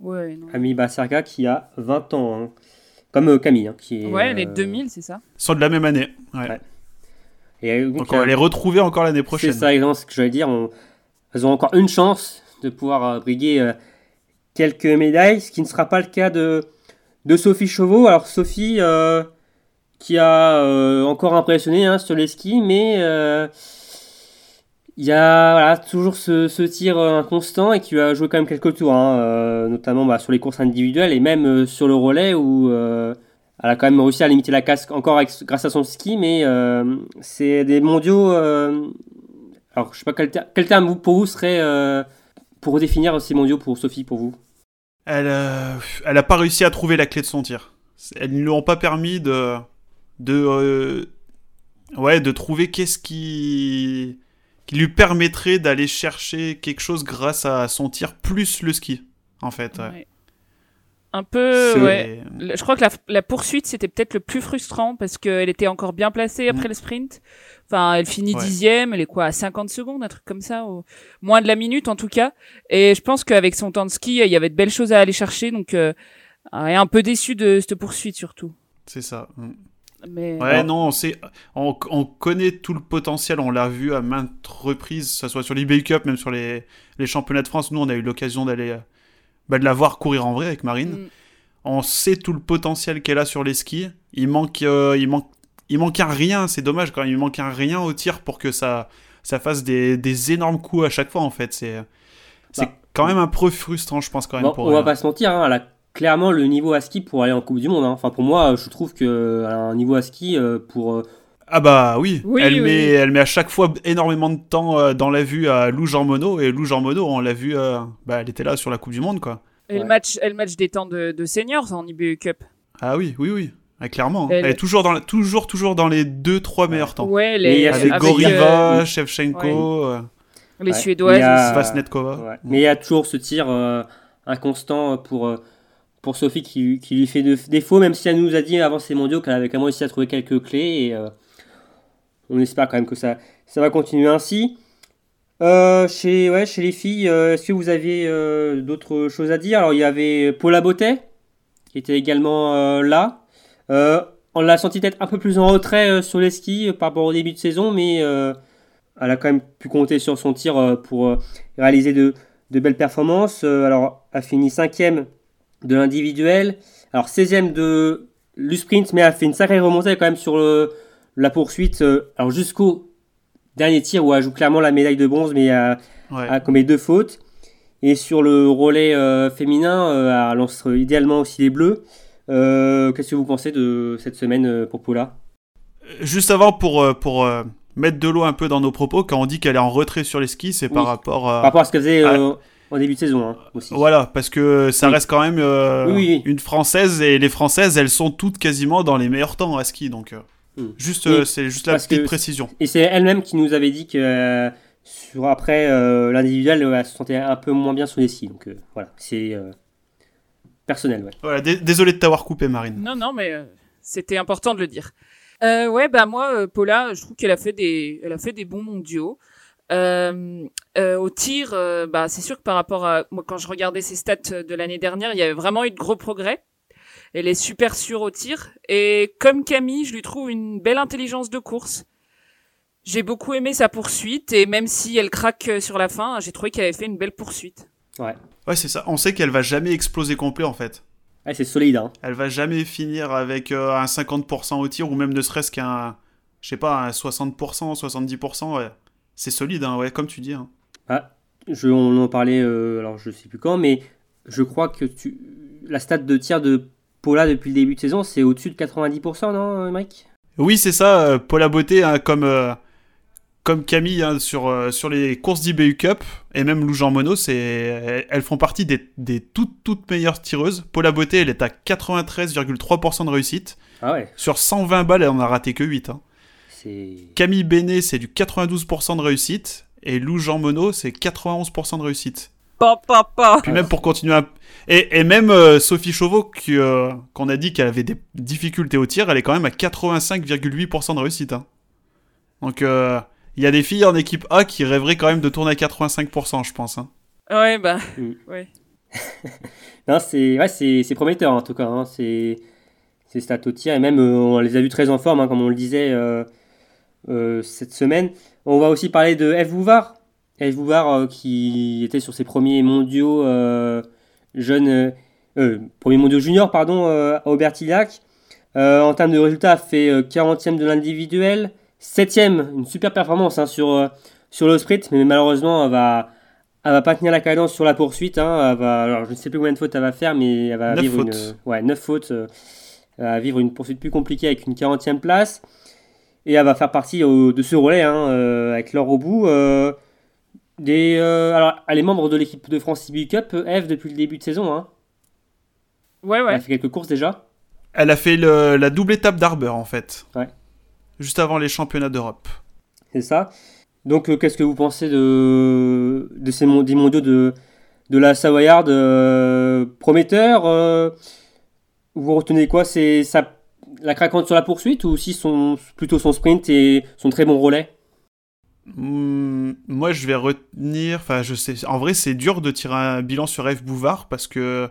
Ouais, non. Camille Bassarga qui a 20 ans, hein. comme euh, Camille. hein, qui est, ouais, elle est euh, 2000, c'est ça? Ils sont de la même année. Ouais. Ouais. Et donc, on va les retrouver encore l'année prochaine. C'est ça, exactement ce que j'allais dire. On- Elles ont encore une chance de pouvoir euh, briguer euh, quelques médailles, ce qui ne sera pas le cas de, de Sophie Chauveau. Alors Sophie, euh, qui a euh, encore impressionné hein, sur les skis, mais euh, il y a toujours ce, tir euh, inconstant et qui a joué quand même quelques tours, hein, notamment bah, sur les courses individuelles et même sur le relais où elle a quand même réussi à limiter la casque encore grâce à son ski, mais c'est des mondiaux. alors, je sais pas quel, ter- quel terme pour vous serait pour définir ces mondiaux pour Sophie, pour vous? Elle, elle a pas réussi à trouver la clé de son tir. Elles ne lui ont pas permis de, de, euh, ouais, de trouver qu'est-ce qui, qui lui permettrait d'aller chercher quelque chose grâce à son tir plus le ski, en fait. ouais. Ouais. Un peu, ouais. Le- Je crois que la, la poursuite, c'était peut-être le plus frustrant parce qu'elle était encore bien placée après le sprint. Enfin, elle finit Ouais. dixième, elle est quoi, à 50 secondes, un truc comme ça, moins de la minute en tout cas. Et je pense qu'avec son temps de ski, il y avait de belles choses à aller chercher, donc euh, elle est un peu déçue de cette poursuite surtout. C'est ça. mm. Mais Ouais, non, on, sait, on, on connaît tout le potentiel, on l'a vu à maintes reprises, que ce soit sur l'eBay Cup, même sur les, les championnats de France. Nous, on a eu l'occasion d'aller euh, bah, de la voir courir en vrai avec Marine. Mm. On sait tout le potentiel qu'elle a sur les skis. Il manque, euh, il manque, il manque un rien. C'est dommage quand même. Il manque un rien au tir pour que ça, ça fasse des, des énormes coups à chaque fois. En fait, c'est, c'est Bah, quand même un peu frustrant, je pense quand même Bon, pour on va elle. pas se mentir, hein, elle a clairement le niveau à ski pour aller en Coupe du Monde. hein. Enfin, pour moi, je trouve qu'elle a un niveau à ski euh, pour. euh, Ah bah oui. Oui, elle oui, met, oui. elle met à chaque fois énormément de temps euh, dans la vue à Lou Jean Monod et Lou Jean Monod, on l'a vu, euh, bah, elle était là sur la Coupe du Monde quoi. Et le match, et le match des temps de, de seniors en IBU Cup. Ah oui, oui, oui. Ah, clairement. hein. Elle- Elle est toujours dans, la- toujours, toujours dans les deux, trois meilleurs temps. Ouais, les, Avec, avec, Goriva, euh, Shevchenko, euh, les Ouais. A-. Vasnetkova. ouais. Mais il y a toujours ce tir euh, inconstant pour, euh, pour Sophie qui, lui fait défaut, même si elle nous a dit avant ces mondiaux qu'elle avait quand même réussi à trouver quelques clés. Et euh, on espère quand même que ça, ça va continuer ainsi. Euh, chez, ouais, chez les filles, euh, est-ce que vous aviez d'autres choses à dire? Alors, il y avait Paula Bottet qui était également là. On l'a senti peut-être un peu plus en retrait sur les skis par rapport au début de saison, mais elle a quand même pu compter sur son tir pour réaliser de, de belles performances. Alors, a fini cinquième de l'individuel. Alors 16ème de le sprint, mais a fait une sacrée remontée quand même sur le, la poursuite. alors jusqu'au dernier tir où elle joue clairement la médaille de bronze, mais a, a commis deux fautes. Et sur le relais féminin, elle lance idéalement aussi les bleus. Qu'est-ce que vous pensez de cette semaine pour Paula? Juste avant, pour, pour mettre de l'eau un peu dans nos propos, quand on dit qu'elle est en retrait sur les skis, c'est par rapport à... Par rapport à ce qu'elle faisait euh, au début de saison hein, aussi. Voilà, parce que ça reste quand même euh, une Française, et les Françaises, elles sont toutes quasiment dans les meilleurs temps à ski, donc... Euh, hmm. Juste, c'est juste la petite précision. Et c'est elle-même qui nous avait dit que sur après l'individuel, elle se sentait un peu moins bien sur les skis. Donc voilà, c'est personnel. Ouais. Voilà, désolé de t'avoir coupé, Marine. Non, non, mais c'était important de le dire. Euh, ouais, bah moi, euh, Paula, je trouve qu'elle a fait des, elle a fait des bons mondiaux. Euh, euh, au tir, euh, bah c'est sûr que par rapport à moi, quand je regardais ses stats de l'année dernière, il y avait vraiment eu de gros progrès. Elle est super sûre au tir et comme Camille, je lui trouve une belle intelligence de course. J'ai beaucoup aimé sa poursuite et même si elle craque sur la fin, j'ai trouvé qu'elle avait fait une belle poursuite. Ouais. Ouais, c'est ça. On sait qu'elle va jamais exploser complet en fait. Ah, c'est solide. Hein. Elle va jamais finir avec euh, un 50% au tir ou même ne serait-ce qu'un, je sais pas, un 60%, 70%. Ouais. C'est solide, hein, ouais, comme tu dis. Hein. Ah, je, on en parlait, euh, alors je sais plus quand, mais je crois que tu, la stat de tir de Paula depuis le début de saison, c'est au-dessus de 90%, non, Mike? Oui, c'est ça. Euh, Paula Beauté, hein, comme comme Camille hein, sur, euh, sur les courses d'IBU Cup et même Lou Jean c'est, elles font partie des, des, toutes, toutes meilleures tireuses. Paula Beauté, elle est à 93,3% de réussite. Ah ouais. Sur 120 balles, elle en a raté que 8. Hein. Camille Bénet, c'est du 92% de réussite. Et Lou Jean Monod, c'est 91% de réussite. Pa, pa, pa. Puis même pour continuer à... Et, et même euh, Sophie Chauveau, qui, euh, qu'on a dit qu'elle avait des difficultés au tir, elle est quand même à 85,8% de réussite. Hein. Donc il y a des filles en équipe A qui rêveraient quand même de tourner à 85%, je pense. Hein. Ouais, bah. Mm. Ouais. non, c'est ouais, c'est prometteur en tout cas. Hein. C'est stats au tir et même euh, on les a vus très en forme, hein, comme on le disait euh, euh, cette semaine. On va aussi parler de F. Bouvard. F. Bouvard qui était sur ses premiers mondiaux jeunes. premiers mondiaux juniors, pardon, à Aubertillac. en termes de résultats, a fait 40e de l'individuel. Septième, une super performance hein, sur, euh, sur le sprint, mais malheureusement, elle va, elle va pas tenir la cadence sur la poursuite. Hein, va, alors, je ne sais plus combien de fautes elle va faire, mais elle va vivre une, ouais, 9 fautes. Euh, elle va vivre une poursuite plus compliquée avec une 40e place. Et elle va faire partie de ce relais hein, euh, avec l'or au bout. des, alors, elle est membre de l'équipe de France CB Cup, F, depuis le début de saison. Hein. Ouais, ouais. Elle a fait quelques courses déjà. Elle a fait la double étape d'Arber en fait. Ouais juste avant les championnats d'Europe. C'est ça. Donc, euh, qu'est-ce que vous pensez de, de ces des mondiaux de, de la Savoyarde euh, Prometteur euh, Vous retenez quoi? C'est la craquante sur la poursuite ou si son, plutôt son sprint et son très bon relais? Hmm, Moi, je vais retenir. Enfin, je sais. En vrai, c'est dur de tirer un bilan sur F. Bouvard parce que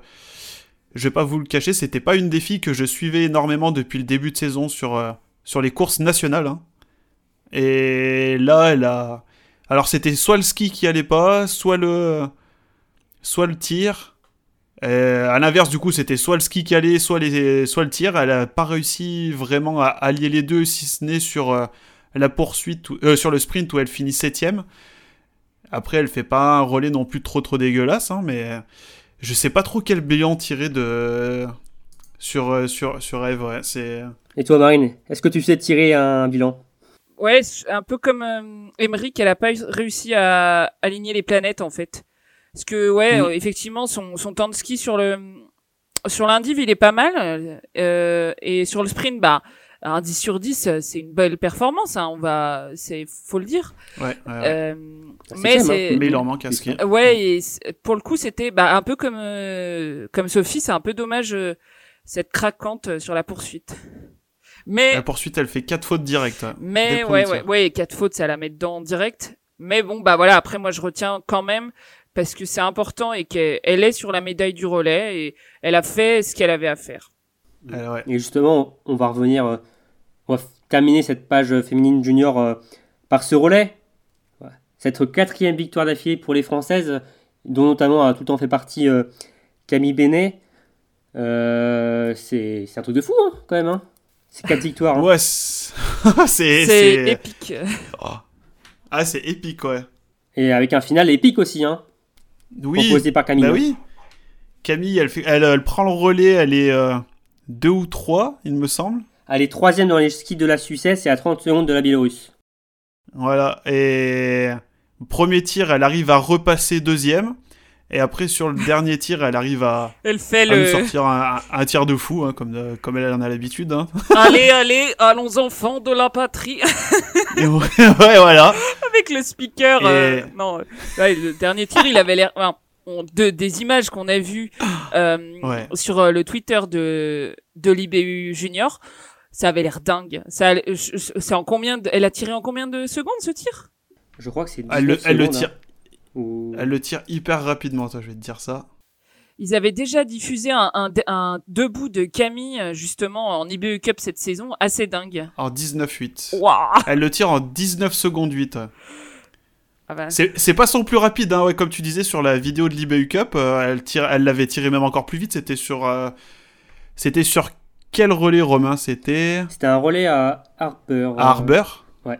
je vais pas vous le cacher, c'était pas une filles que je suivais énormément depuis le début de saison sur sur les courses nationales. Hein. Et là, elle a. Alors, c'était soit le ski qui allait pas, soit le, soit le tir. À l'inverse, du coup, c'était soit le ski qui allait, soit, les... soit le tir. Elle a pas réussi vraiment à allier les deux, si ce n'est sur euh, la poursuite, euh, sur le sprint où elle finit septième. Après, elle fait pas un relais non plus trop trop dégueulasse, hein, mais je sais pas trop quel bilan tirer de sur euh, sur sur Eve. Ouais. C'est et toi, Marine, est-ce que tu sais tirer un bilan? Ouais, un peu comme euh, Emery, elle a pas réussi à aligner les planètes en fait. Parce que ouais, mm. euh, effectivement, son, son temps de ski sur le sur l'indiv, il est pas mal, euh, et sur le sprint, bah un 10 sur 10, c'est une belle performance. Hein, on va, c'est faut le dire. Ouais. Euh, mais c'est, mais il en manque à ski. Ouais, et pour le coup, c'était bah, un peu comme comme Sophie, c'est un peu dommage cette craquante sur la poursuite. Mais la poursuite, elle fait quatre fautes directes. Mais ouais, ouais, ouais, quatre fautes, ça la met dedans direct. Mais bon, bah voilà. Après, moi, je retiens quand même parce que c'est important et qu'elle est sur la médaille du relais et elle a fait ce qu'elle avait à faire. Et justement, on va revenir, euh, on va terminer cette page féminine junior euh, par ce relais. Cette quatrième victoire d'affilée pour les Françaises, dont notamment a tout le temps fait partie euh, Camille Benet. Euh, c'est c'est un truc de fou, hein, quand même. Hein. C'est 4 victoires. hein. Ouais, c'est. c'est. C'est c'est- épique. Oh. Ah, c'est épique, ouais. Et avec un final épique aussi, hein, Oui. proposé par Camille. Bah oui. Camille, elle, fait, elle, elle prend le relais, elle est 2 ou 3, il me semble. Elle est troisième dans les skis de la Suisse et à 30 secondes de la Biélorusse. Voilà. Et. Premier tir, elle arrive à repasser deuxième. Et après, sur le dernier tir, elle arrive à, Elle fait à nous le. sortir un, un- tir de fou, hein, comme, euh, comme elle en a l'habitude. hein. allez, allez, allons enfants de la patrie. Et ouais, ouais, voilà. Avec le speaker. Et- euh, non, euh, ouais, le dernier tir, il avait l'air. enfin, on- de, des images qu'on a vues euh, Ouais. sur euh, le Twitter de, de l'IBU Junior, ça avait l'air dingue. Ça, allait- je- je- c'est en combien de- elle a tiré en combien de secondes ce tir? Je crois que c'est Elle, le- 19 elle le tire, hein. Ou- elle le tire hyper rapidement, toi, je vais te dire ça. Ils avaient déjà diffusé un, un, un debout de Camille euh, justement en IBU Cup cette saison, assez dingue. En 19-8. Waouh Elle le tire en 19 secondes 8. ouais. Ah bah, C'est pas son plus rapide, hein, ouais, comme tu disais sur la vidéo de l'IBU Cup, euh, elle tire, elle l'avait tiré même encore plus vite. C'était sur, euh, c'était sur quel relais Romain? C'était C'était un relais à Harper. à Harbour. ouais.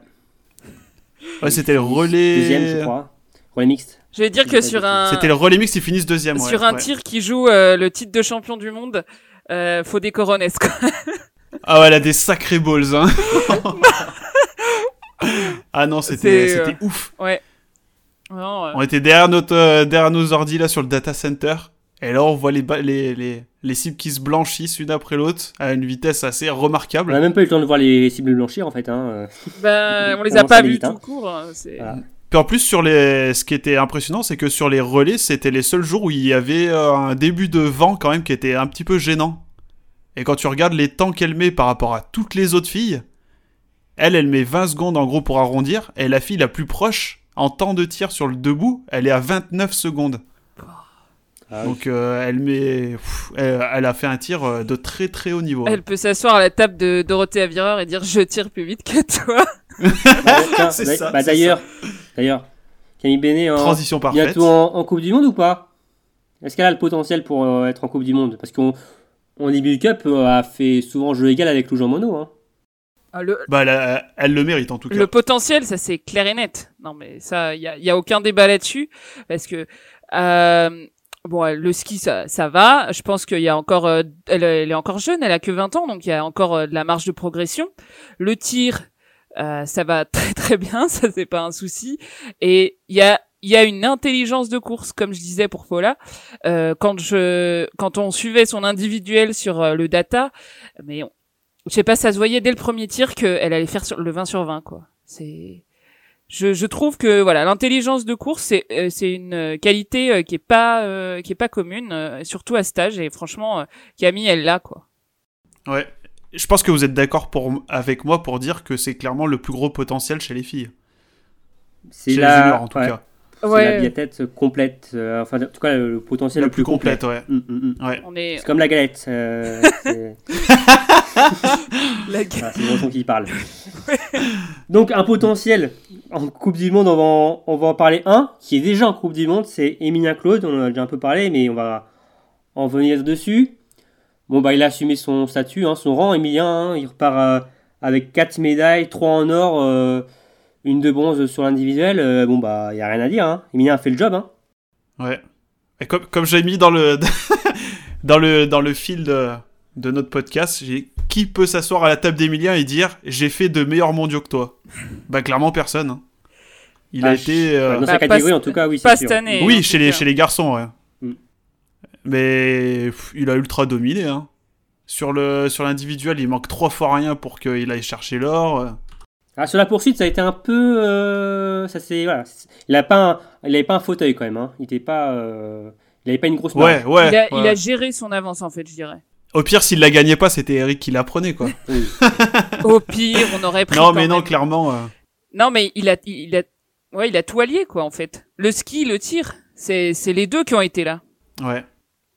Ouais, c'était le relais. Deuxième, je crois. Relais mixte. je vais dire que sur un C'était le relais ils finissent deuxième. ouais, sur un ouais. tir qui joue euh, le titre de champion du monde, euh, faut des corones quoi. Ah ouais, elle a des sacrés balls. Hein. ah non, c'était, euh, ouf. Ouais. Non, euh, On était derrière notre, euh, derrière nos ordi là sur le data center. Et là, on voit les, les, les, les cibles qui se blanchissent une après l'autre à une vitesse assez On remarquable. n'a même pas eu le temps de voir les cibles blanchir en fait. Hein. bah, on les a pas vite, hein. tout court. hein, c'est- Voilà. Puis en plus, sur les... ce qui était impressionnant, c'est que sur les relais, c'était les seuls jours où il y avait euh, un début de vent quand même qui était un petit peu gênant. Et quand tu regardes les temps qu'elle met par rapport à toutes les autres filles, elle, elle met 20 secondes en gros pour arrondir, et la fille la plus proche, en temps de tir sur le debout, elle est à 29 secondes. Ah, oui. Donc euh, elle met... pff, elle, elle a fait un tir euh, de très très haut niveau. Elle peut s'asseoir à la table de Dorothée Avireur et dire je tire plus vite que toi. Bah, d'ailleurs, d'ailleurs, Camille Bénet en, Transition parfaite. bientôt en, en Coupe du Monde ou pas? Est-ce qu'elle a le potentiel pour euh, être en Coupe du Monde? Parce qu'on on IBU Cup euh, a fait souvent jeu égal avec Lou Jean Monod. Hein. Ah, le, Bah elle, le mérite en tout cas. le potentiel, ça c'est clair et net. Non mais ça, il y a, y a aucun débat là-dessus parce que euh, bon, le ski ça, ça va. Je pense qu'il y a encore, euh, elle, elle est encore jeune, elle a que 20 ans, donc il y a encore euh, de la marge de progression. Le tir, euh, ça va très très bien, ça c'est pas un souci. Et il y a il y a une intelligence de course, comme je disais pour Paula. Euh, quand je, quand on suivait son individuel sur euh, le data, mais on- je sais pas, ça se voyait dès le premier tir qu'elle allait faire sur le 20 sur 20, quoi. C'est, je, je trouve que voilà, l'intelligence de course, c'est, euh, c'est une qualité qui est pas, qui est pas commune, surtout à stage. Et franchement, Camille, elle l'a, quoi. Ouais. Je pense que vous êtes d'accord pour, avec moi pour dire que c'est clairement le plus gros potentiel chez les filles. C'est Chez les la, juniors en tout ouais, cas. c'est la biathlète complète. euh, enfin, en tout cas, le, potentiel Le le, plus complète, ouais. Mm, mm, mm. Ouais. Est C'est comme la galette. euh, c'est la c'est breton qui parle. Donc, un potentiel en Coupe du Monde, on va en, on va en parler un qui est déjà en Coupe du Monde, c'est Emilien Claude. On en a déjà un peu parlé, mais on va en venir dessus. Bon, bah, il a assumé son statut, hein, son rang, Emilien. hein. il repart euh, avec 4 médailles, 3 en or, euh, une de bronze sur l'individuel. Euh, bon, bah, il n'y a rien à dire. Hein. Emilien a fait le job. Hein. Ouais. Et comme, comme j'ai mis dans le, dans le, dans le fil de, de notre podcast, j'ai qui peut s'asseoir à la table d'Emilien et dire j'ai fait de meilleurs mondiaux que toi? Bah clairement personne. hein. Il a Ah, été. euh, Dans Bah, sa pas catégorie, en tout cas, oui, pas c'est sûr. cette année. oui, chez les, chez les garçons, ouais. Mais pff, il a ultra dominé. Hein. Sur le sur l'individuel, il manque trois fois rien pour qu'il aille chercher l'or. Ah, sur la poursuite, ça a été un peu. euh, ça c'est voilà. Il n'avait pas, un- il avait pas un fauteuil quand même. Hein. Il était pas. euh, il avait pas une grosse Ouais, marge. ouais. il, a, il a géré son avance, en fait, je dirais. Au pire, s'il la gagnait pas, c'était Eric qui la prenait, quoi. Oui. Au pire, on aurait pris. non, quand mais non, même. clairement. euh, Non, mais il a, il a, ouais, il a tout allié, quoi, en fait. Le ski, le tir, c'est, c'est les deux qui ont été là. ouais.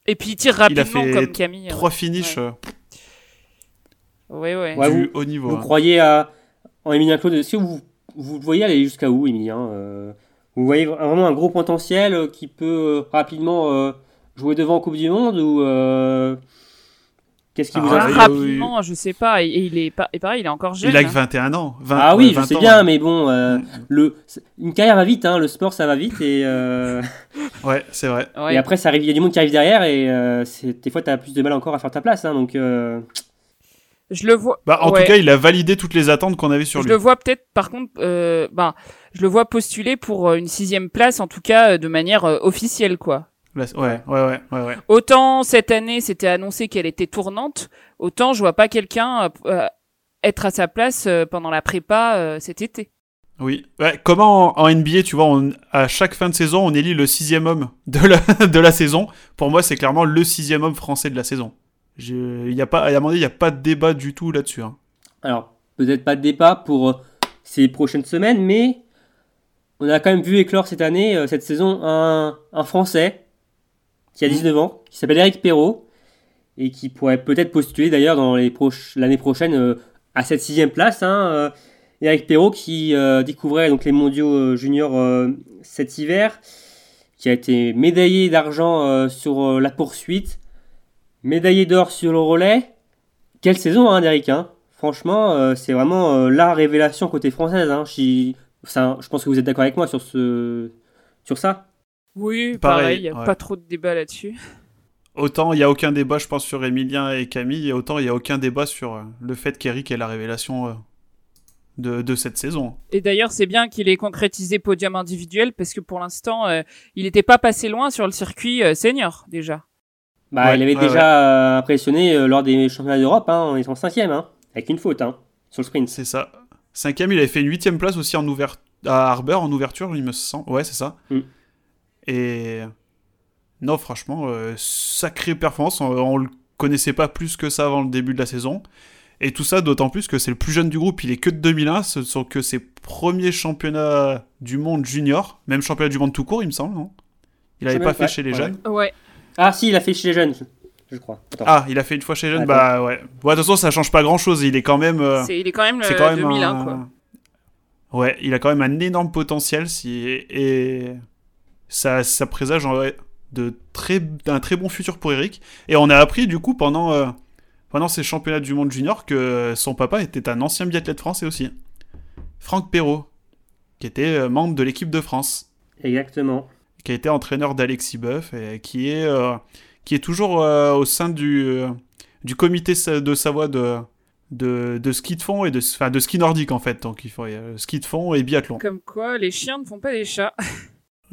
Et puis il tire Il a rapidement fait comme Camille. Trois finishes Ouais. euh, Ouais, ouais. Ouais, du vous- haut niveau. Vous hein. croyez à, en Emilien Claude Est-ce que vous, vous le voyez aller jusqu'à où, Emilien euh, Vous voyez vraiment un gros potentiel euh, qui peut euh, rapidement euh, jouer devant en Coupe du Monde ou euh, qu'est-ce qui Ah, vous oui, Ah, inspire rapidement, je sais pas. Et, et il est pas, et pareil, il est encore jeune. Il a que hein. 21 ans. 20 Ah oui, ouais, je 20 sais ans. bien, mais bon, euh, Mm. le, une carrière va vite, hein, le sport ça va vite et, euh, Ouais, c'est vrai. Ouais. et après ça arrive, il y a du monde qui arrive derrière et euh, c'est- des fois tu as plus de mal encore à faire ta place, hein, donc euh, Je le vois. Bah, en Ouais. tout cas, il a validé toutes les attentes qu'on avait sur je lui. le vois peut-être, par contre, euh, ben, je le vois postuler pour euh, une sixième place, en tout cas euh, de manière euh, officielle, quoi. Ouais, ouais, ouais, ouais, ouais. Autant cette année, c'était annoncé qu'elle était tournante, autant je vois pas quelqu'un euh, euh, être à sa place euh, pendant la prépa euh, cet été. Oui. Ouais, comment en, en NBA, tu vois, on- à chaque fin de saison, on élit le sixième homme de la, de la saison. Pour moi, c'est clairement le sixième homme français de la saison. Je- Il y a pas, à il n'y a pas de débat du tout là-dessus. hein. alors peut-être pas de débat pour ces prochaines semaines, mais on a quand même vu éclore cette année, cette saison, un, un Français qui a 19 ans, qui s'appelle Eric Perrault et qui pourrait peut-être postuler d'ailleurs dans les proches- l'année prochaine euh, à cette sixième place. Hein, euh, Eric Perrault qui euh, découvrait donc les mondiaux juniors cet hiver, qui a été médaillé d'argent sur la poursuite, médaillé d'or sur le relais. Quelle saison, hein, Eric hein Franchement, c'est vraiment la révélation côté française. Hein. Je, ça, je pense que vous êtes d'accord avec moi sur, ce, sur ça. Oui, Pareil, pareil, y a ouais. pas trop de débat là-dessus. Autant il n'y a aucun débat, je pense, sur Emilien et Camille, et autant il n'y a aucun débat sur euh, le fait qu'Eric est la révélation euh, de, de cette saison. Et d'ailleurs, c'est bien qu'il ait concrétisé podium individuel parce que pour l'instant, euh, il n'était pas passé loin sur le circuit senior déjà. Bah, Ouais, il avait ouais, déjà impressionné lors des championnats d'Europe hein, en étant cinquième, hein, avec une faute hein, sur le sprint. C'est ça. Cinquième, il avait fait une huitième place aussi en ouvert à Harbour en ouverture, il me semble. Ouais, c'est ça. Mm. Et non, franchement, euh, sacrée performance. On, on le connaissait pas plus que ça avant le début de la saison. Et tout ça, d'autant plus que c'est le plus jeune du groupe. Il est que de 2001. Ce sont que ses premiers championnats du monde junior, même championnat du monde tout court, il me semble, non? Il avait pas fait chez les Ouais. jeunes. Ouais. Ah si, il a fait chez les jeunes, je, crois. Attends. Ah, il a fait une fois chez les jeunes. Attends. Bah ouais. Bon, de toute façon, ça change pas grand chose. Il est quand même. euh, C'est, il est quand même le c'est quand même 2001, un... quoi. Ouais, il a quand même un énorme potentiel si... et ça, ça présage en vrai, de très... d'un très bon futur pour Eric. Et on a appris du coup pendant, euh, pendant ces championnats du monde junior que son papa était un ancien biathlète français aussi. Franck Perrault, qui était euh, membre de l'équipe de France, Exactement. qui a été entraîneur d'Alexis Boeuf et qui est, euh, qui est toujours euh, au sein du, euh, du comité de Savoie de, de, de ski de fond et de, enfin, de ski nordique en fait. Donc il faut euh, ski de fond et biathlon. Comme quoi, les chiens ne font pas des chats.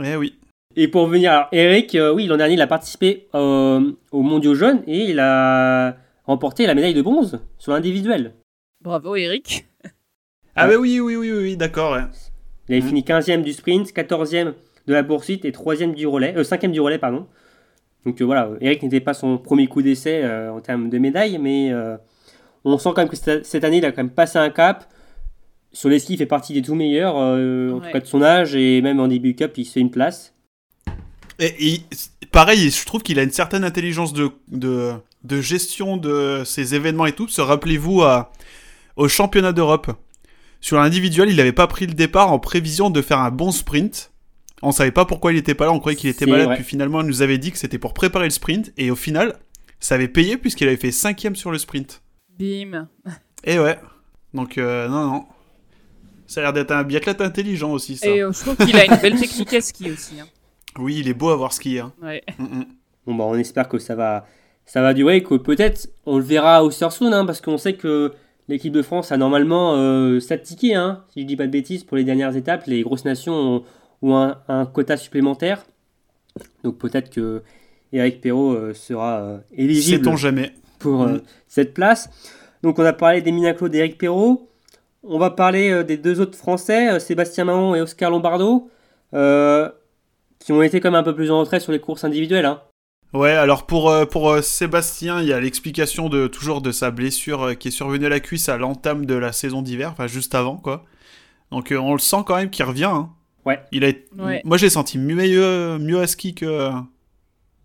Eh oui. Et pour venir, alors, Eric, euh, oui, l'an dernier, il a participé euh, aux mondiaux jeunes et il a remporté la médaille de bronze sur l'individuel. Bravo, Eric. Ah Ouais. bah oui, oui, oui, oui, oui, d'accord. ouais. Il avait Mhm. fini 15e du sprint, 14e de la poursuite et 3e du relais, euh, 5e du relais, pardon. Donc euh, voilà, Eric n'était pas son premier coup d'essai euh, en termes de médaille, mais euh, on sent quand même que cette année, il a quand même passé un cap. Sur les skis, il fait partie des tout meilleurs, euh, en tout cas de son âge, et même en début cup, il se fait une place. Et, et pareil, je trouve qu'il a une certaine intelligence de, de, de gestion de ces événements et tout. Se rappelez-vous à, au championnat d'Europe, sur l'individuel, il n'avait pas pris le départ en prévision de faire un bon sprint. On savait pas pourquoi il était pas là, on croyait qu'il était malade, vrai. puis finalement il nous avait dit que c'était pour préparer le sprint, et au final, ça avait payé puisqu'il avait fait cinquième sur le sprint. Bim. Et ouais. Donc, euh, non, non. Ça a l'air d'être un biathlète intelligent aussi, ça. Et euh, je trouve qu'il a une belle technique à ski aussi. hein. Oui, il est beau à voir skier. Hein. Ouais. Mm, mm. Bon, bah, on espère que ça va, ça va durer, et que peut-être on le verra au Sursoon, hein, parce qu'on sait que l'équipe de France a normalement euh, 7 tickets, hein, si je dis pas de bêtises, pour les dernières étapes. Les grosses nations ont, ont un, un quota supplémentaire. Donc peut-être que Eric Perrault euh, sera euh, éligible Sait-on jamais. pour euh, Mm. cette place. Donc on a parlé d'Emilien Claude et Eric Perrault. On va parler euh, des deux autres Français, euh, Sébastien Mahon et Oscar Lombardo, euh, qui ont été quand même un peu plus en retrait sur les courses individuelles. hein. Ouais, alors pour, euh, pour euh, Sébastien, il y a l'explication de toujours de sa blessure euh, qui est survenue à la cuisse à l'entame de la saison d'hiver, enfin juste avant quoi. Donc euh, on le sent quand même qu'il revient. hein. Ouais. Il a, Ouais. moi j'ai senti mieux, mieux à ski que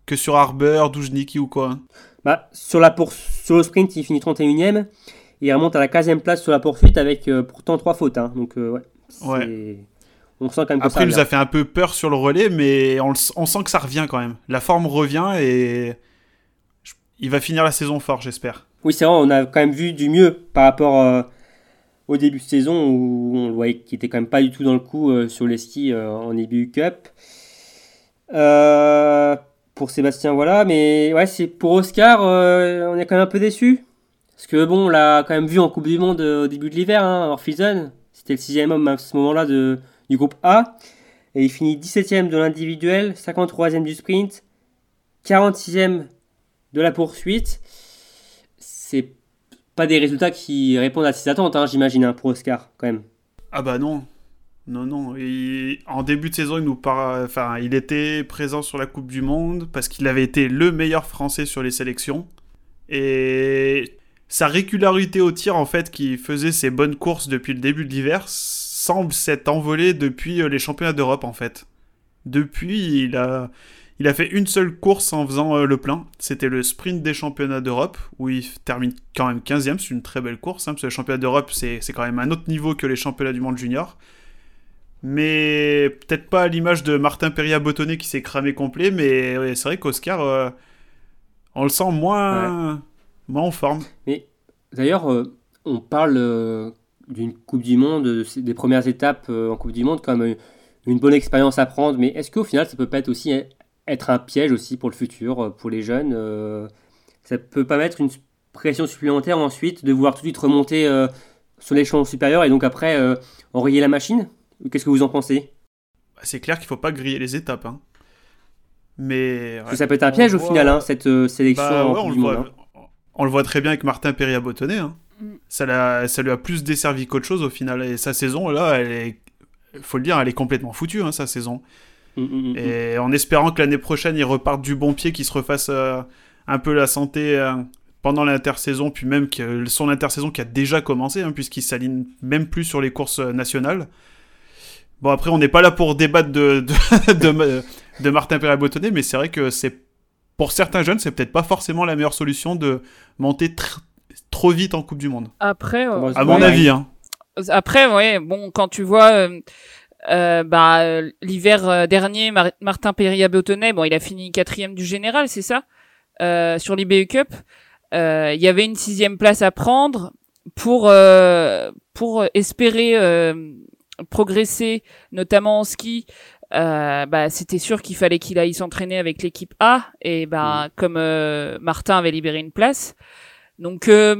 que sur Harbour, Dujniki ou quoi. hein. Bah, sur, la pour... sur le sprint, il finit 31ème. Et il remonte à la 15e place sur la poursuite avec euh, pourtant 3 fautes. hein. Donc, euh, ouais. Ouais. On sent quand même que Après, ça il nous a fait un peu peur sur le relais, mais on, le- on sent que ça revient quand même. La forme revient et je- il va finir la saison fort, j'espère. Oui, c'est vrai, on a quand même vu du mieux par rapport euh, au début de saison où on le voyait qu'il était quand même pas du tout dans le coup euh, sur les skis euh, en EBU Cup. Pour Sébastien, voilà, mais ouais, c'est pour Oscar, on est quand même un peu déçu. Parce que bon, on l'a quand même vu en Coupe du Monde au début de l'hiver, hein, hors season. C'était le sixième homme à ce moment-là de, du groupe A. Et il finit 17ème de l'individuel, 53ème du sprint, 46ème de la poursuite. C'est pas des résultats qui répondent à ses attentes, hein, j'imagine, hein, pour Oscar, quand même. Ah bah non. Non, non. En début de saison, il nous enfin, il était présent sur la Coupe du Monde parce qu'il avait été le meilleur Français sur les sélections. Et sa régularité au tir, en fait, qui faisait ses bonnes courses depuis le début de l'hiver, semble s'être envolée depuis euh, les championnats d'Europe, en fait. Depuis, il a... Il a fait une seule course en faisant euh, le plein. C'était le sprint des championnats d'Europe, où il termine quand même 15e. C'est une très belle course, hein, parce que les championnats d'Europe, c'est quand même un autre niveau que les championnats du monde junior. Mais peut-être pas à l'image de Martin Perria-Bottonnet qui s'est cramé complet, mais ouais, c'est vrai qu'Oscar, euh, on le sent moins, moins en forme. D'ailleurs, euh, on parle euh, d'une Coupe du Monde, des premières étapes euh, en Coupe du Monde comme euh, une bonne expérience à prendre, mais est-ce qu'au final, ça peut pas être aussi euh, être un piège aussi pour le futur, euh, pour les jeunes euh, Ça peut pas mettre une pression supplémentaire ensuite de vouloir tout de suite remonter euh, sur l'échelon supérieur et donc après euh, enrayer la machine? Qu'est-ce que vous en pensez? Bah, C'est clair qu'il faut pas griller les étapes. hein. Mais ouais. ça peut être un On piège au voit- final, hein, cette sélection Bah ouais, on, du le Monde. voit, hein. on le voit très bien avec Martin Perria-Bottonnet. hein. Mm. Ça, ça lui a plus desservi qu'autre chose au final. Et sa saison, là, elle est, faut le dire, elle est complètement foutue, hein, sa saison. Mm, mm. Et en espérant que l'année prochaine, il reparte du bon pied, qu'il se refasse euh, un peu la santé euh, pendant l'intersaison, puis même que son intersaison qui a déjà commencé, hein, puisqu'il s'aligne même plus sur les courses euh, nationales. Bon, après, on n'est pas là pour débattre de, de, de, de Martin Perret-Bottonnet, mais c'est vrai que c'est pour certains jeunes, c'est peut-être pas forcément la meilleure solution de monter tr- trop vite en Coupe du Monde. Après, euh, À mon Ouais. avis, hein. Après, ouais, bon, quand tu vois, euh, euh, bah, l'hiver euh, dernier, Mar- Martin Perria-Bottonnet, bon, il a fini quatrième du général, c'est ça, euh, sur l'IBU Cup. Euh, Il y avait une sixième place à prendre pour euh, pour espérer euh, progresser, notamment en ski. Euh, bah, c'était sûr qu'il fallait qu'il aille s'entraîner avec l'équipe A et bah comme euh, Martin avait libéré une place, donc euh,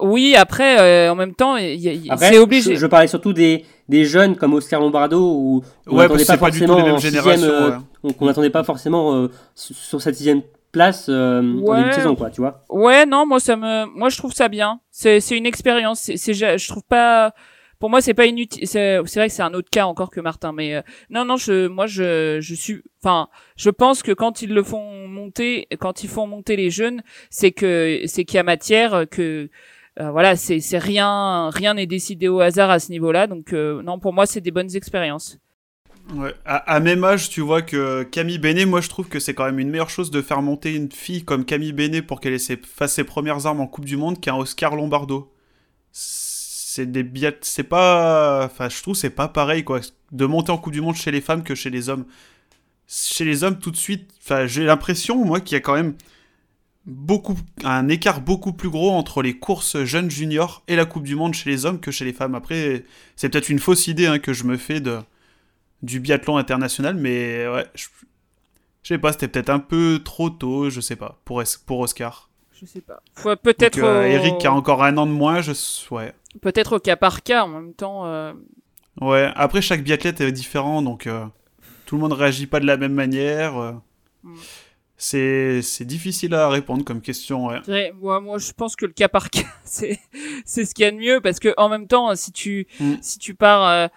oui après euh, en même temps il y a- il- Après, c'est obligé. Je, je parlais surtout des, des jeunes comme Oscar Lombardo où on Ouais, n'attendait pas tout forcément en sixième, euh, ouais. on- qu'on n'attendait pas forcément euh, sur cette sixième place euh, en Ouais. début de saison, quoi, tu vois. Ouais, non, moi ça me, moi je trouve ça bien. C'est c'est une expérience. C'est je trouve pas, pour moi c'est pas inutile. C'est vrai que c'est un autre cas encore que Martin, mais euh, non non je, moi je je suis, enfin je pense que quand ils le font monter, quand ils font monter les jeunes, c'est que c'est qu'il y a matière, que euh, voilà c'est c'est rien rien n'est décidé au hasard à ce niveau-là. Donc euh, non pour moi c'est des bonnes expériences. Ouais. À, à même âge, tu vois que Camille Bénet, moi je trouve que c'est quand même une meilleure chose de faire monter une fille comme Camille Bénet pour qu'elle fasse ses premières armes en Coupe du Monde qu'un Oscar Lombardo. C'est des billets, c'est pas, enfin je trouve c'est pas pareil quoi, de monter en Coupe du Monde chez les femmes que chez les hommes. Chez les hommes tout de suite, enfin j'ai l'impression moi qu'il y a quand même beaucoup un écart beaucoup plus gros entre les courses jeunes juniors et la Coupe du Monde chez les hommes que chez les femmes. Après c'est peut-être une fausse idée hein, que je me fais de du biathlon international, mais ouais, je, je sais pas, c'était peut-être un peu trop tôt, je sais pas, pour, Es- pour Oscar. Je sais pas. Faut peut-être euh, Eric qui a encore un an de moins, je ouais. Peut-être au cas par cas en même temps. euh, Ouais, après chaque biathlète est différent, donc euh, tout le monde réagit pas de la même manière. euh. Mm. C'est c'est difficile à répondre comme question, ouais. Moi, moi, je pense que le cas par cas, c'est, c'est ce qu'il y a de mieux parce que en même temps, si tu, Mm. si tu pars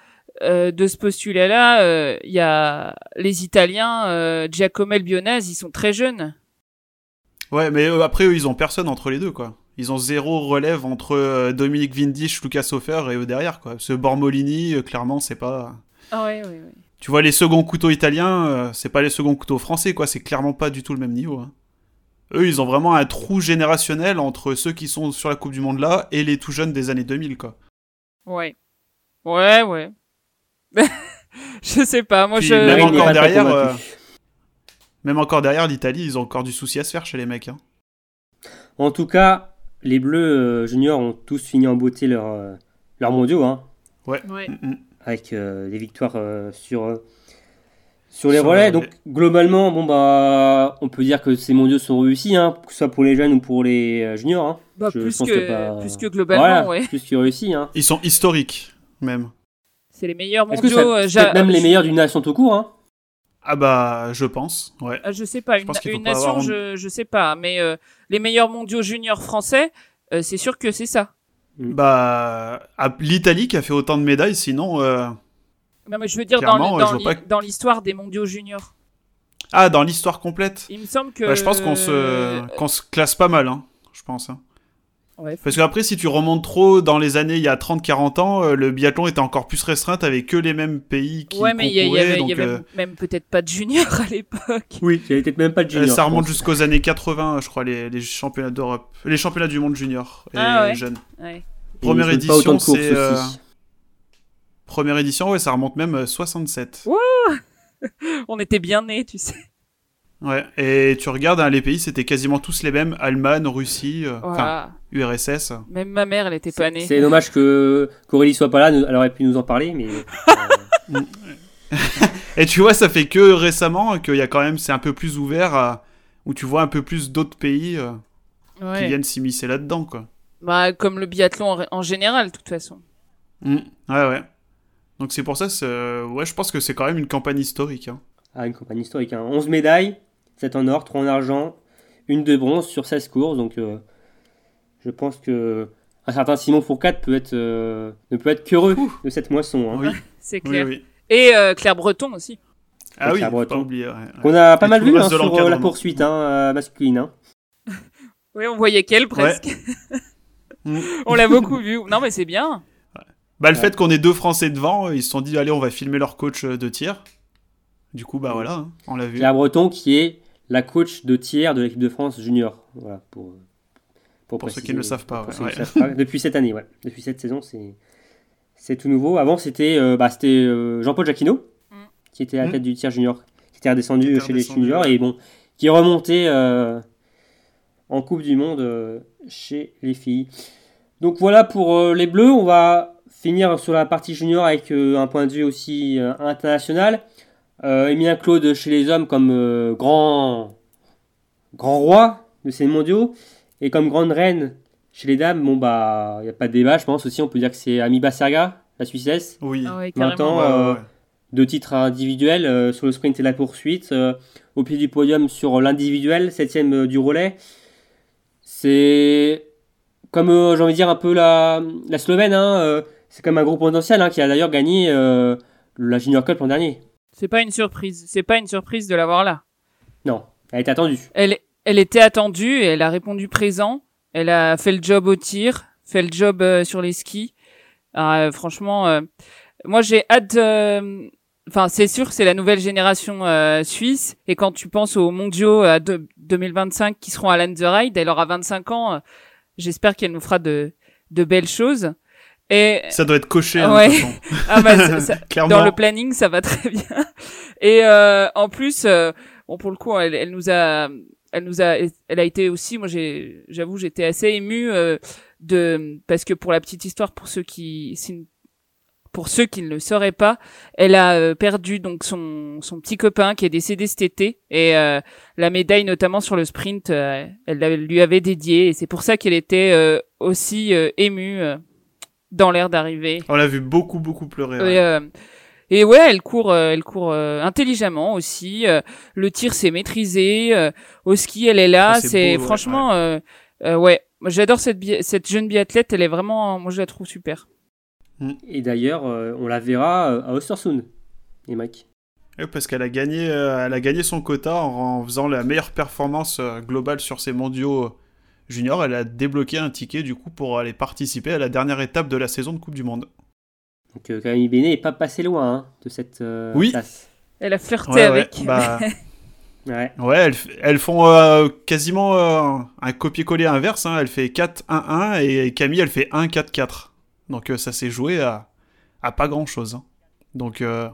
de ce postulat-là, il y a les Italiens, Giacomel, Bionaz, ils sont très jeunes. Ouais, mais après eux, ils ont personne entre les deux, quoi. Ils ont zéro relève entre euh, Dominique Vindisch, Lucas Hofer et eux derrière, quoi. Ce Bormolini, euh, clairement, c'est pas... Ah ouais, ouais, ouais. Tu vois, les seconds couteaux italiens, euh, c'est pas les seconds couteaux français, quoi. C'est clairement pas du tout le même niveau. hein. Eux, ils ont vraiment un trou générationnel entre ceux qui sont sur la Coupe du Monde là et les tout jeunes des années 2000, quoi. Ouais, ouais, ouais. Je sais pas, moi Puis je. même encore derrière, euh, Même encore derrière, l'Italie, ils ont encore du souci à se faire chez les mecs. hein. En tout cas, les Bleus euh, juniors ont tous fini en beauté leur, euh, leur mondiaux, hein, Ouais. Mm, mm. avec euh, des victoires euh, sur, euh, sur les Sur relais. les Donc, globalement, bon, bah, on peut dire que ces mondiaux sont réussis, hein, que ce soit pour les jeunes ou pour les euh, juniors. Hein. Bah, Je plus, pense que, que pas- plus que globalement, voilà, ouais. plus que réussi. Hein. Ils sont historiques, même. C'est les meilleurs Est-ce que mondiaux. ça euh, même les meilleurs d'une nation tout court hein Ah bah, je pense, ouais. Ah, Je sais pas, Je une, pense qu'il faut une pas nation, avoir je, je sais pas, mais euh, les meilleurs mondiaux juniors français, euh, c'est sûr que c'est ça. Bah, à- l'Italie qui a fait autant de médailles, sinon... euh, Non, mais je veux dire dans, Clairement, que- l'histoire des mondiaux juniors. Ah, dans l'histoire complète Il me semble que. Bah, Je pense qu'on se, euh, qu'on se classe pas mal, hein, je pense. hein. Ouais, Parce qu'après, si tu remontes trop dans les années il y a 30-40 ans, euh, le biathlon était encore plus restreint, avec que les mêmes pays qui ouais, mais il y, il y avait, il donc, y avait euh, même peut-être pas de juniors à l'époque. Oui, j'avais peut-être même pas de euh, junior. ça remonte jusqu'aux années 80, je crois, les, les championnats d'Europe. Les championnats du monde junior et Ah ouais. jeunes. Ouais. Première édition, c'est, euh. Première édition, ouais, ça remonte même euh, 67. On était bien nés, tu sais. Ouais, et tu regardes, hein, les pays, c'était quasiment tous les mêmes. Allemagne, Russie, euh, Voilà. URSS. Même ma mère, elle était pas née. C'est dommage que qu'Aurélie soit pas là, elle aurait pu nous en parler, mais euh, Et tu vois, ça fait que récemment qu'il y a quand même, c'est un peu plus ouvert, à- où tu vois un peu plus d'autres pays euh, qui viennent s'immiscer là-dedans, quoi. Bah, comme le biathlon en, en général, de toute façon. Mm. Ouais, ouais. Donc c'est pour ça, euh, ouais, je pense que c'est quand même une campagne historique. hein. ah, une campagne historique. Hein. 11 médailles, 7 en or, 3 en argent, une de bronze sur 16 courses. Donc euh, je pense que un certain Simon Fourcade peut être, euh, ne peut être qu'heureux de cette moisson. Hein. Oui, C'est clair. oui. Et euh, Claire Breton aussi. Ah oui, Claire pas Breton. oublier. ouais, ouais. Qu'on a pas Et mal vu hein, sur la poursuite hein, euh, masculine. hein. Oui, on voyait qu'elle presque. Mm. on l'a beaucoup vu. Non, mais c'est bien. Bah, le Ouais. fait qu'on ait deux Français devant, ils se sont dit, allez, on va filmer leur coach de tir. Du coup, bah voilà, hein, on l'a vu. Claire Breton qui est la coach de tiers de l'équipe de France junior. Voilà, pour, Pour ceux qui ne le savent pas, pour ouais, ceux qui ouais. le savent pas. Depuis cette année, ouais. Depuis cette saison, c'est c'est tout nouveau. Avant, c'était euh, bah, c'était euh, Jean-Paul Jacquino Mm. qui était à la Mm. tête du tiers junior, qui était redescendu Qui était chez redescendu, les juniors ouais. et bon, qui est remonté euh, en Coupe du Monde euh, chez les filles. Donc voilà pour euh, les Bleus. On va finir sur la partie junior avec euh, un point de vue aussi euh, international. Euh, Emilien Claude chez les hommes comme euh, grand, grand roi de ces mondiaux et comme grande reine chez les dames, bon bah il n'y a pas de débat, je pense aussi, on peut dire que c'est Ami Basserga, la Suissesse, Oui. Ah ouais, 20 carrément. ans, Ouais, ouais, euh, ouais. deux titres individuels euh, sur le sprint et la poursuite, euh, au pied du podium sur l'individuel, septième euh, du relais. C'est comme euh, j'ai envie de dire un peu la, la Slovène, hein, euh, c'est comme un gros potentiel hein, qui a d'ailleurs gagné euh, la Junior Cup l'an dernier. C'est pas une surprise. C'est pas une surprise de l'avoir là. Non, elle est attendue. Elle, elle était attendue et elle a répondu présent. Elle a fait le job au tir, fait le job euh, sur les skis. Ah, euh, franchement, euh, moi j'ai hâte. euh, Enfin, c'est sûr, que c'est la nouvelle génération euh, suisse. Et quand tu penses aux mondiaux à deux- 2025 qui seront à Lanzerheide, elle aura 25 ans. J'espère qu'elle nous fera de, de belles choses. Et Ça doit être coché, hein, Ouais. de toute façon. ah bah, ça- ça- Clairement. dans le planning, ça va très bien. Et euh, en plus, euh, bon pour le coup, elle, elle nous a, elle nous a, elle a été aussi. Moi, j'ai, j'avoue, j'étais assez émue euh, de parce que pour la petite histoire, pour ceux qui, pour ceux qui ne le sauraient pas, elle a euh, perdu donc son son petit copain qui est décédé cet été et euh, la médaille notamment sur le sprint, euh, elle lui avait dédié et c'est pour ça qu'elle était euh, aussi euh, émue dans l'air d'arriver. On l'a vu beaucoup, beaucoup pleurer. Et, ouais. euh, et ouais, elle court, euh, elle court euh, intelligemment aussi. le tir c'est maîtrisé. au ski, elle est là. Ah, c'est ouais, franchement, euh, euh, ouais. J'adore cette jeune biathlète. Elle est vraiment, moi je la trouve super. Et d'ailleurs, on la verra à Östersund, les mecs. Ouais, parce qu'elle a gagné, elle a gagné son quota en, en faisant la meilleure performance globale sur ses mondiaux euh, juniors. Elle a débloqué un ticket du coup pour aller participer à la dernière étape de la saison de Coupe du Monde. Donc euh, Camille Bénet n'est pas passé loin hein, de cette euh, Oui. place. Elle a flirté Ouais, ouais, avec. bah, Ouais. ouais, elles, f- elles font euh, quasiment euh, un copier-coller inverse. hein. Elle fait 4-1-1 et Camille elle fait 1-4-4. Donc euh, ça s'est joué à, à pas grand chose. Donc euh,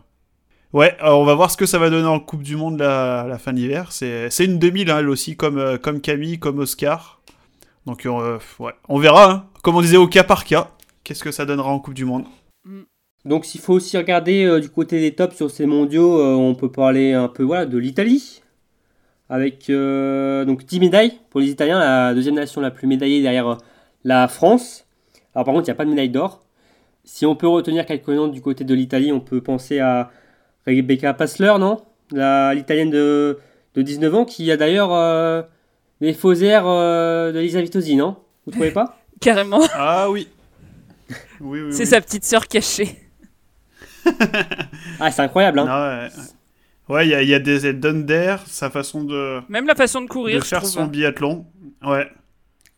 Ouais, on va voir ce que ça va donner en Coupe du Monde la, la fin de l'hiver. C'est c'est une 2000, hein, elle aussi, comme, euh, comme Camille, comme Oscar. Donc, euh, ouais, on verra, hein. comme on disait, au cas par cas, qu'est-ce que ça donnera en Coupe du Monde. Donc s'il faut aussi regarder euh, du côté des tops sur ces mondiaux, euh, on peut parler un peu voilà, de l'Italie. Avec euh, donc 10 médailles pour les Italiens, la deuxième nation la plus médaillée derrière la France. Alors par contre, il n'y a pas de médaille d'or. Si on peut retenir quelques noms du côté de l'Italie, on peut penser à Rebecca Passler, non? L'Italienne de, de 19 ans, qui a d'ailleurs euh, les faux airs euh, de Lisa Vitozzi, non? Vous trouvez pas? Carrément. Ah oui. Oui, oui, C'est oui. sa petite sœur cachée. Ah, c'est incroyable, hein Non, ouais, il y a, il y a des ailes d'air, sa façon de, Même la façon de de courir, je faire son biathlon. Ouais,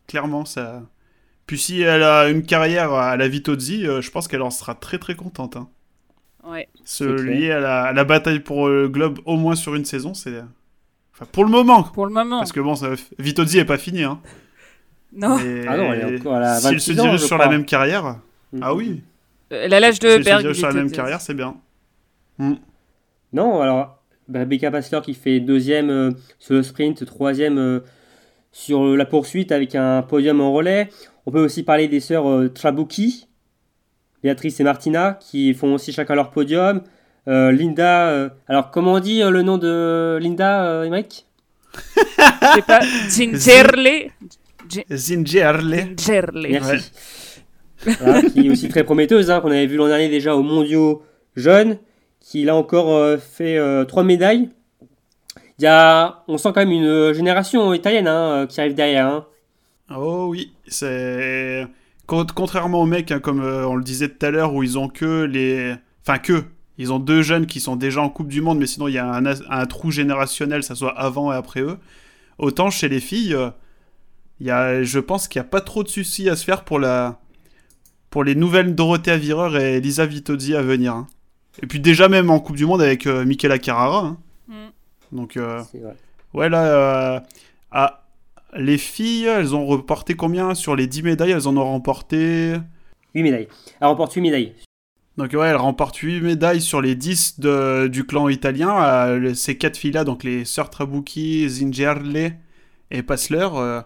clairement, ça. Puis si elle a une carrière à la Vitozzi, euh, je pense qu'elle en sera très très contente. Hein. Ouais. Se lier à la, à la bataille pour le globe au moins sur une saison, c'est. Enfin, pour le moment Pour le moment. Parce que bon, ça... Vitozzi est pas fini. Hein. Non. Mais Ah non, elle est encore à la S'il se 26 ans, dirige sur crois. la même carrière, ah oui. Elle a l'âge de S'il se Berg. dirige sur la il même carrière, c'est bien. Non, alors Rebecca Passler qui fait deuxième euh, sur le sprint, troisième euh, sur euh, la poursuite avec un podium en relais. On peut aussi parler des sœurs euh, Trabucchi, Béatrice et Martina, qui font aussi chacun leur podium. Euh, Linda, euh, alors comment on dit euh, le nom de Linda, euh, Emmerich Je sais pas. Gingerle. Zingerle. Gingerle. Merci. Voilà, qui est aussi très prometteuse, hein, qu'on avait vu l'an dernier déjà aux mondiaux jeunes, qui là encore euh, fait euh, trois médailles. Il y a, on sent quand même une euh, génération italienne hein, euh, qui arrive derrière. hein. Oh oui, c'est. Con- Contrairement aux mecs, hein, comme euh, on le disait tout à l'heure, où ils ont que les. Enfin, que. Ils ont deux jeunes qui sont déjà en Coupe du Monde, mais sinon il y a un, trou générationnel, ça soit avant et après eux. Autant chez les filles, euh, il y a, je pense qu'il n'y a pas trop de soucis à se faire pour, la, pour les nouvelles Dorothea Virer et Lisa Vitozzi à venir. hein. Et puis déjà même en Coupe du Monde avec euh, Michela Carrara. hein. Mm. Donc euh. Ouais, là, euh, ah, les filles, elles ont remporté combien Sur les 10 médailles, elles en ont remporté. 8 médailles. Elle remporte 8 médailles. Donc, ouais, elles remportent 8 médailles sur les 10 de- du clan italien. Euh, ces quatre filles-là, donc les sœurs Trabucchi, Zingerle et Passler, euh,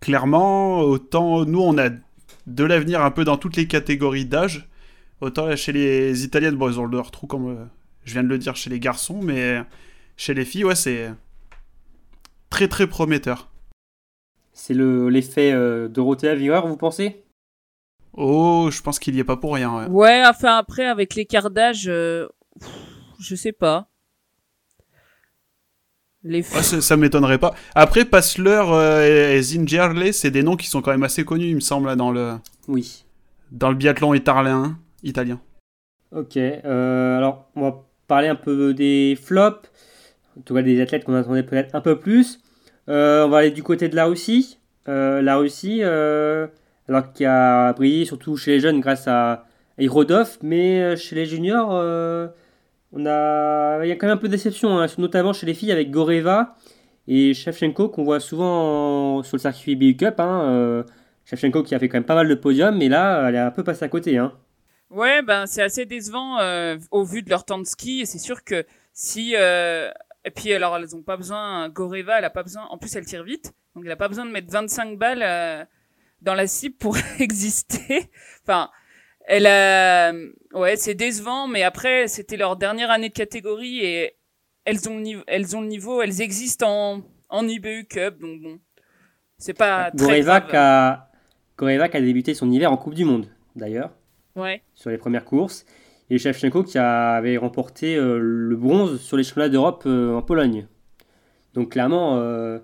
clairement, autant nous, on a de l'avenir un peu dans toutes les catégories d'âge. Autant chez les italiennes, bon, ils ont leur trou, comme euh, je viens de le dire, chez les garçons, mais chez les filles, ouais, c'est très très prometteur. C'est le- l'effet euh, Dorothea Virer, vous pensez? Oh, je pense qu'il y est pas pour rien. ouais. Ouais, enfin après avec l'écart d'âge, euh, je sais pas. Les Ouais, ça, ça m'étonnerait pas. Après, Passler euh, et, Zingerle, c'est des noms qui sont quand même assez connus, il me semble, là, dans le, Oui. dans le biathlon italien. italien. Ok. euh, alors, on va parler un peu des flops. En tout cas, des athlètes qu'on attendait peut-être un peu plus. Euh, on va aller du côté de la Russie. Euh, la Russie, euh, alors qui a brillé surtout chez les jeunes grâce à Irodov, mais euh, chez les juniors, euh, on a, il y a quand même un peu de déception, hein, notamment chez les filles avec Goreva et Shevchenko qu'on voit souvent en- sur le circuit BU Cup. Hein, euh, Shevchenko qui a fait quand même pas mal de podiums, mais là, elle est un peu passée à côté. Hein. Ouais, ben c'est assez décevant au vu de leur temps de ski. C'est sûr que si et puis alors elles ont pas besoin. Goreva, elle a pas besoin. En plus, elle tire vite, donc elle a pas besoin de mettre 25 balles dans la cible pour exister. enfin, elle a. Ouais, c'est décevant, mais après c'était leur dernière année de catégorie et elles ont le niveau. Elles ont le niveau. Elles existent en en IBU Cup, donc bon, c'est pas très grave. a, a débuté son hiver en Coupe du Monde, d'ailleurs, Ouais. sur les premières courses. Et Shevchenko qui avait remporté euh, le bronze sur les championnats d'Europe euh, en Pologne. Donc clairement, euh,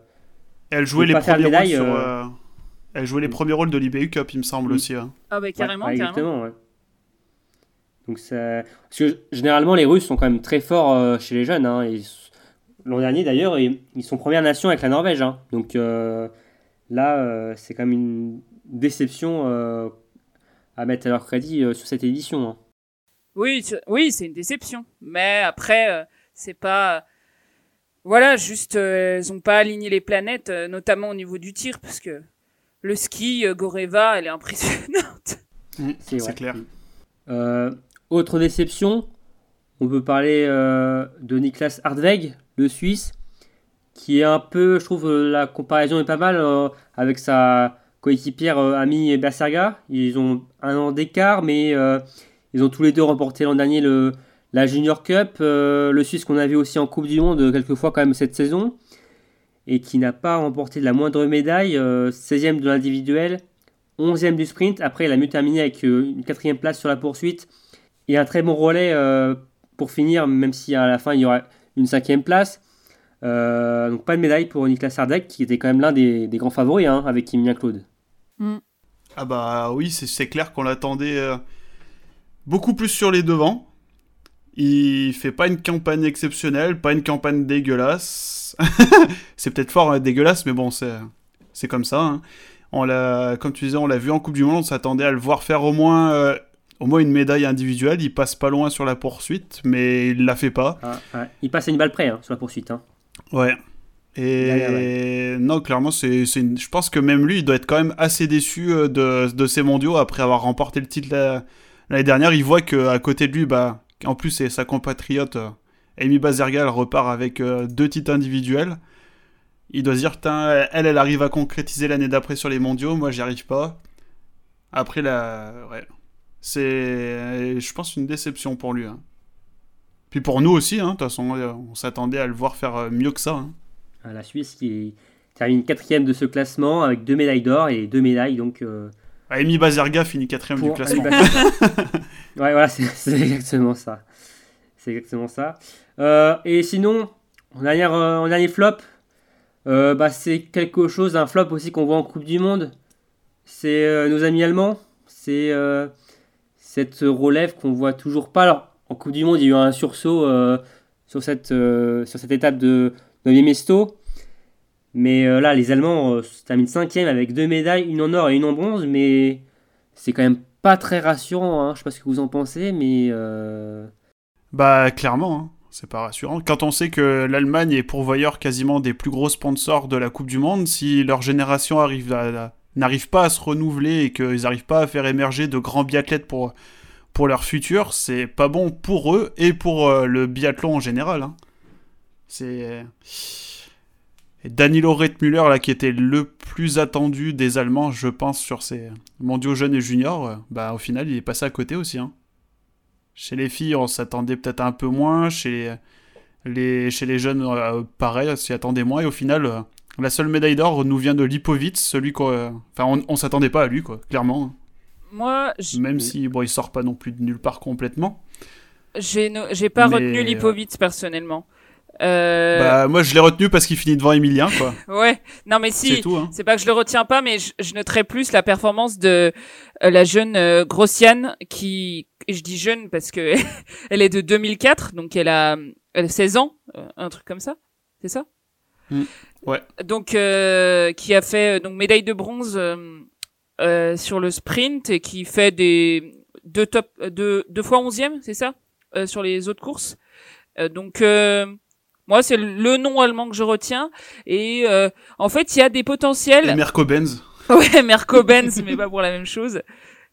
Elle jouait les premiers de rôles médaille, sur, euh, euh, Elle jouait les premiers rôles de l'IBU Cup, il me semble Mm. aussi. hein. Ah bah carrément, ouais, carrément. exactement. ouais. Donc ça... Parce que généralement, les Russes sont quand même très forts euh, chez les jeunes. hein, et L'an dernier, d'ailleurs, ils, ils sont première nation avec la Norvège. hein. Donc euh, là, euh, c'est quand même une déception euh, à mettre à leur crédit euh, sur cette édition. hein. Oui, tu- oui, c'est une déception. Mais après, euh, c'est pas. Voilà, juste, euh, elles ont pas aligné les planètes, euh, notamment au niveau du tir, parce que le ski, euh, Goreva, elle est impressionnante. C'est clair. Euh, autre déception, on peut parler de Niklas Hartweg, le Suisse, qui est un peu, je trouve, la comparaison est pas mal avec sa coéquipière Ami Bersaga. Ils ont un an d'écart, mais ils ont tous les deux remporté l'an dernier le, la Junior Cup, le Suisse qu'on a vu aussi en Coupe du Monde quelques fois quand même cette saison et qui n'a pas remporté la moindre médaille, 16e de l'individuel, 11e du sprint. Après, il a mieux terminé avec une quatrième place sur la poursuite et un très bon relais pour finir, même si à la fin il y aura une cinquième place. donc pas de médaille pour Niklas Sardek, qui était quand même l'un des, grands favoris hein, avec Emilien Claude. Mm. Ah bah oui, c'est clair qu'on l'attendait beaucoup plus sur les devants. Il fait pas une campagne exceptionnelle, pas une campagne dégueulasse. c'est peut-être fort hein, dégueulasse, mais bon, c'est comme ça. Hein. On l'a, comme tu disais, on l'a vu en Coupe du Monde, on s'attendait à le voir faire au moins, euh, au moins une médaille individuelle. Il passe pas loin sur la poursuite, mais il la fait pas. Ah, il passe à une balle près hein, sur la poursuite. Ouais. Et non, clairement, c'est, je pense que même lui, il doit être quand même assez déçu euh, de, de ses mondiaux après avoir remporté le titre l'année dernière. Il voit qu'à côté de lui, bah, en plus, sa compatriote euh, Amy Bazergal repart avec euh, deux titres individuels. Il doit se dire, elle, elle arrive à concrétiser l'année d'après sur les mondiaux, moi j'y arrive pas. Après, la... c'est, je pense, une déception pour lui. Hein. Puis pour nous aussi, hein, de toute façon, on s'attendait à le voir faire euh, mieux que ça. Hein. La Suisse qui termine quatrième de ce classement avec deux médailles d'or et deux médailles donc. Amy Bazerga finit quatrième du classement. Ouais, voilà, c'est exactement ça. C'est exactement ça. Euh, et sinon, en dernier, euh, en dernier flop, euh, bah, c'est quelque chose, un flop aussi qu'on voit en Coupe du Monde. C'est nos amis allemands. C'est cette relève qu'on voit toujours pas. Alors, en Coupe du Monde, il y a eu un sursaut sur, cette, sur cette étape de 9 Mesto. Mais là, les Allemands terminent 5 avec deux médailles, une en or et une en bronze. Mais c'est quand même pas très rassurant. Hein. Je sais pas ce que vous en pensez, mais. Euh, bah, clairement, hein. c'est pas rassurant. Quand on sait que l'Allemagne est pourvoyeur quasiment des plus gros sponsors de la Coupe du Monde, si leur génération arrive n'arrive pas à se renouveler et qu'ils n'arrivent pas à faire émerger de grands biathlètes pour, pour leur futur, c'est pas bon pour eux et pour euh, le biathlon en général. Hein. C'est. Danilo Rettmüller, là, qui était le plus attendu des Allemands, je pense, sur ces mondiaux jeunes et juniors, euh, bah, au final, il est passé à côté aussi. Hein. Chez les filles, on s'attendait peut-être un peu moins. Chez les, chez les jeunes, euh, pareil, on s'y attendait moins. Et au final, euh, la seule médaille d'or nous vient de Lipovitz, celui qu'on. enfin, on, on s'attendait pas à lui, quoi, clairement. Hein. Moi, Même si, bon, il sort pas non plus de nulle part complètement. J'ai pas retenu Lipovitz personnellement. Euh... Bah, moi, je l'ai retenu parce qu'il finit devant Emilien, quoi. ouais. Non, mais si. C'est hein. pas que je le retiens pas, mais je, je noterai plus la performance de euh, la jeune euh, Grossiane qui, je dis jeune parce que elle est de 2004, donc elle a, elle a 16 ans, euh, un truc comme ça. C'est ça? Mm. Ouais. Donc, qui a fait, donc, médaille de bronze, sur le sprint et qui fait des, deux top, deux, deux fois onzième, c'est ça? sur les autres courses. donc, moi, c'est le nom allemand que je retiens. Et euh, en fait, il y a des potentiels. Merco Benz. Ouais, Merco Benz, mais pas pour la même chose.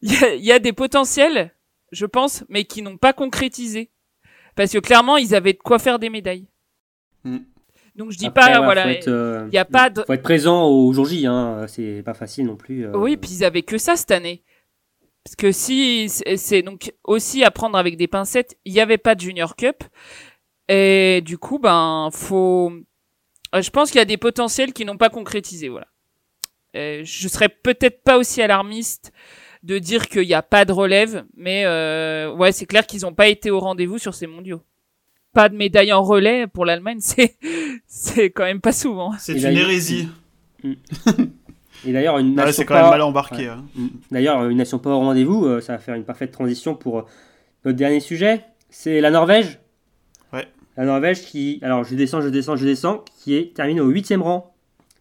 Il y a, des potentiels, je pense, mais qui n'ont pas concrétisé. Parce que clairement, ils avaient de quoi faire des médailles. Hmm. Donc je dis pas, voilà, il y a pas de... Faut être présent au jour J, hein. c'est pas facile non plus. Euh. Oui, puis ils avaient que ça cette année. Parce que si c'est donc aussi à prendre avec des pincettes, il n'y avait pas de Junior Cup. Et du coup, ben, faut. Euh, je pense qu'il y a des potentiels qui n'ont pas concrétisé, voilà. Et je serais peut-être pas aussi alarmiste de dire qu'il n'y a pas de relève, mais euh, ouais, c'est clair qu'ils n'ont pas été au rendez-vous sur ces mondiaux. Pas de médaille en relais pour l'Allemagne, c'est c'est quand même pas souvent. C'est une hérésie. Et d'ailleurs, une nation c'est quand même mal embarqué. Hein. Mm. D'ailleurs, une nation pas au rendez-vous, euh, ça va faire une parfaite transition pour notre dernier sujet. C'est la Norvège la Norvège qui, alors je descends, je descends, je descends, qui est terminée au 8 rang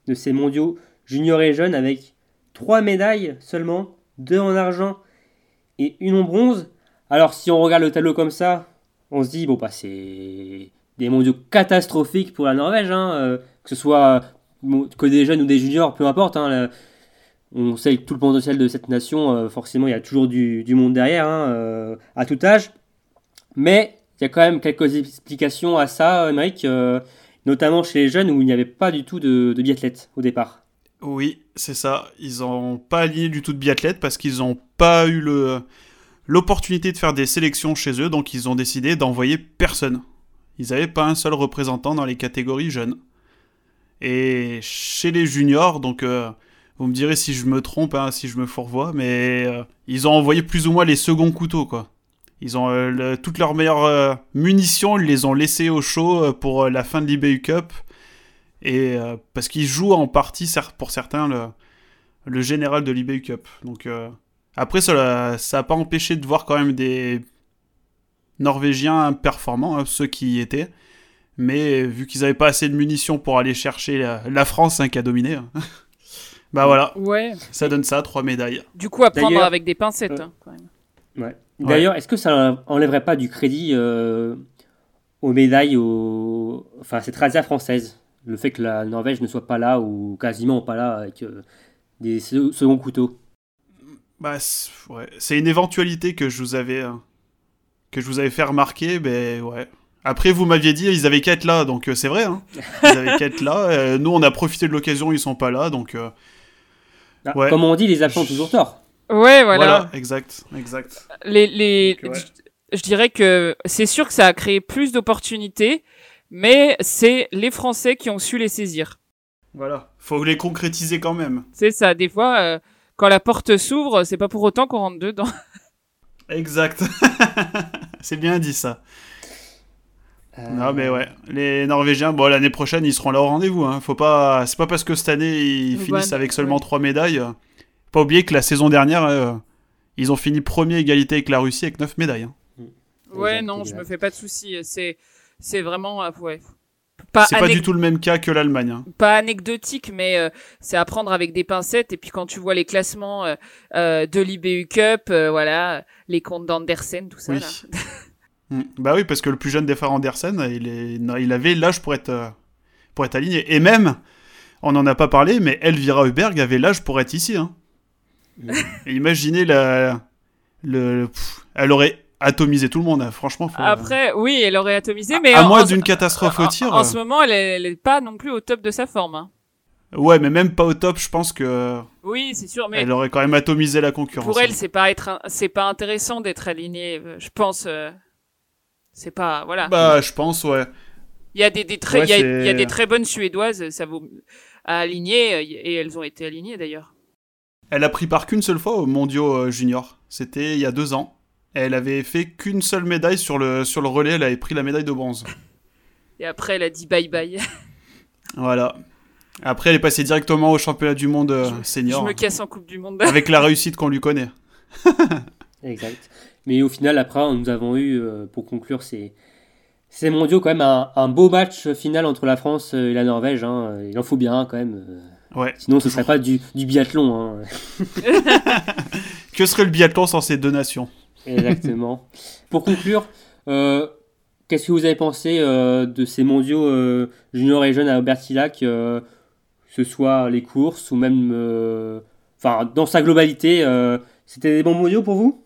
de ces mondiaux juniors et jeunes avec 3 médailles seulement, 2 en argent et une en bronze. Alors si on regarde le tableau comme ça, on se dit, bon bah c'est des mondiaux catastrophiques pour la Norvège, hein, euh, que ce soit que des jeunes ou des juniors, peu importe. Hein, on sait que tout le potentiel de cette nation, euh, forcément il y a toujours du, monde derrière, hein, euh, à tout âge. Mais y a quand même quelques explications à ça, Mike, notamment chez les jeunes où il n'y avait pas du tout de, de biathlètes au départ. Oui, c'est ça. Ils n'ont pas aligné du tout de biathlètes parce qu'ils n'ont pas eu l'opportunité de faire des sélections chez eux, donc ils ont décidé d'envoyer personne. Ils n'avaient pas un seul représentant dans les catégories jeunes. Et chez les juniors, donc euh, vous me direz si je me trompe, hein, si je me fourvoie, mais euh, ils ont envoyé plus ou moins les seconds couteaux, quoi. Ils ont euh, toutes leurs meilleures munitions, ils les ont laissées au chaud pour la fin de l'IBU Cup. Et parce qu'ils jouent en partie, pour certains, le, le général de l'IBU Cup. Donc après, ça n'a pas empêché de voir quand même des Norvégiens performants, hein, ceux qui y étaient. Mais vu qu'ils n'avaient pas assez de munitions pour aller chercher la, France hein, qui a dominé, hein. bah voilà. Ouais. Ça donne ça, trois médailles. Du coup, à prendre avec des pincettes. Euh, quand même. Ouais. D'ailleurs, est-ce que ça enlèverait pas du crédit euh, aux médailles, aux... enfin cette razzia française? Le fait que la Norvège ne soit pas là, ou quasiment pas là, avec euh, des seconds couteaux bah, ouais. C'est une éventualité que je vous avais, euh, que je vous avais fait remarquer, mais ouais. Après, vous m'aviez dit, ils avaient qu'à être là, donc euh, c'est vrai, hein. Ils avaient qu'à être là. Nous, on a profité de l'occasion, ils sont pas là, donc. Ah, ouais. Comme on dit, les absents ont toujours tort. Ouais, voilà. Voilà, exact, exact. Les, les... je, dirais que c'est sûr que ça a créé plus d'opportunités, mais c'est les Français qui ont su les saisir. Voilà, faut les concrétiser quand même. C'est ça, des fois, quand la porte s'ouvre, c'est pas pour autant qu'on rentre dedans. Exact. c'est bien dit ça. Euh, non mais ouais, les Norvégiens, bon l'année prochaine ils seront là au rendez-vous. Hein. Faut pas, c'est pas parce que cette année ils finissent avec seulement trois médailles. Pas oublier que la saison dernière, euh, ils ont fini premier égalité avec la Russie avec neuf médailles. Hein. Ouais non, je me fais pas de soucis. C'est, c'est vraiment, euh, ouais, c'est pas du tout le même cas que l'Allemagne. Hein. Pas anecdotique, mais euh, c'est à prendre avec des pincettes. Et puis quand tu vois les classements euh, euh, de l'IBU Cup, voilà, les comptes d'Andersen, tout ça. Là. Mm. bah oui, parce que le plus jeune des frères Andersen, il, est... il avait l'âge pour être, pour être aligné. Et même, on n'en a pas parlé, mais Elvira Huberg avait l'âge pour être ici. Hein. Mm. imaginez la... Le, elle aurait atomiser tout le monde. Hein. Franchement. Après, oui, elle aurait atomisé, mais à moins d'une catastrophe au tir. En, ce moment, elle est, pas non plus au top de sa forme. Hein. Ouais, mais même pas au top, je pense que. Oui, c'est sûr, mais. Elle aurait quand même atomisé la concurrence. Pour elle, hein. c'est pas être, c'est pas intéressant d'être alignée. Je pense. Euh, c'est pas, voilà. Bah, je pense, ouais. Il y a des, très, il y, a, des très bonnes suédoises, ça vaut à aligner, et elles ont été alignées d'ailleurs. Elle a pris part qu'une seule fois au mondiaux euh, junior. C'était il y a deux ans. Elle avait fait qu'une seule médaille sur le, sur le relais, elle avait pris la médaille de bronze. Et après, elle a dit bye bye. voilà. Après, elle est passée directement au championnat du monde euh, senior. Je me casse en Coupe du Monde. avec la réussite qu'on lui connaît. exact. Mais au final, après, nous avons eu, euh, pour conclure ces, ces mondiaux, quand même un, beau match final entre la France et la Norvège. Hein. Il en faut bien, quand même. Ouais, Sinon, ce ne serait pas du, du biathlon. Hein. que serait le biathlon sans ces deux nations Exactement. Pour conclure, euh, qu'est-ce que vous avez pensé euh, de ces mondiaux euh, juniors et jeunes à Aubertillac, que ce soit les courses ou même, enfin, dans sa globalité, c'était des bons mondiaux pour vous?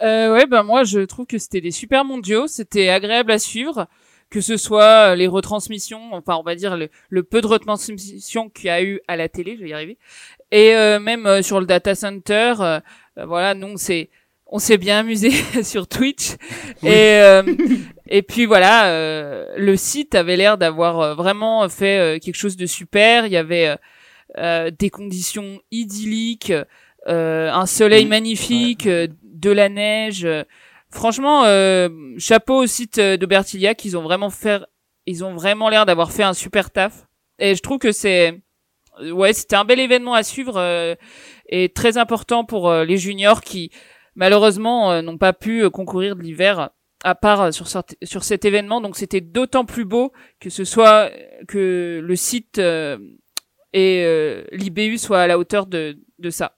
Ouais, ben moi je trouve que c'était des super mondiaux, c'était agréable à suivre que ce soit les retransmissions, enfin on va dire le, peu de retransmissions qu'il y a eu à la télé, je vais y arriver, et même sur le data center, voilà, non c'est on s'est bien amusé sur Twitch. Et euh, et puis voilà euh, le site avait l'air d'avoir euh, vraiment fait quelque chose de super. Il y avait des conditions idylliques un soleil magnifique de la neige franchement chapeau au site de Bertillac ils ont vraiment fait ils ont vraiment l'air d'avoir fait un super taf et je trouve que c'est ouais c'était un bel événement à suivre et très important pour les juniors qui malheureusement euh, n'ont pas pu euh, concourir de l'hiver à part euh, sur, sur cet événement. Donc c'était d'autant plus beau que ce soit que le site et l'IBU soient à la hauteur de, de ça.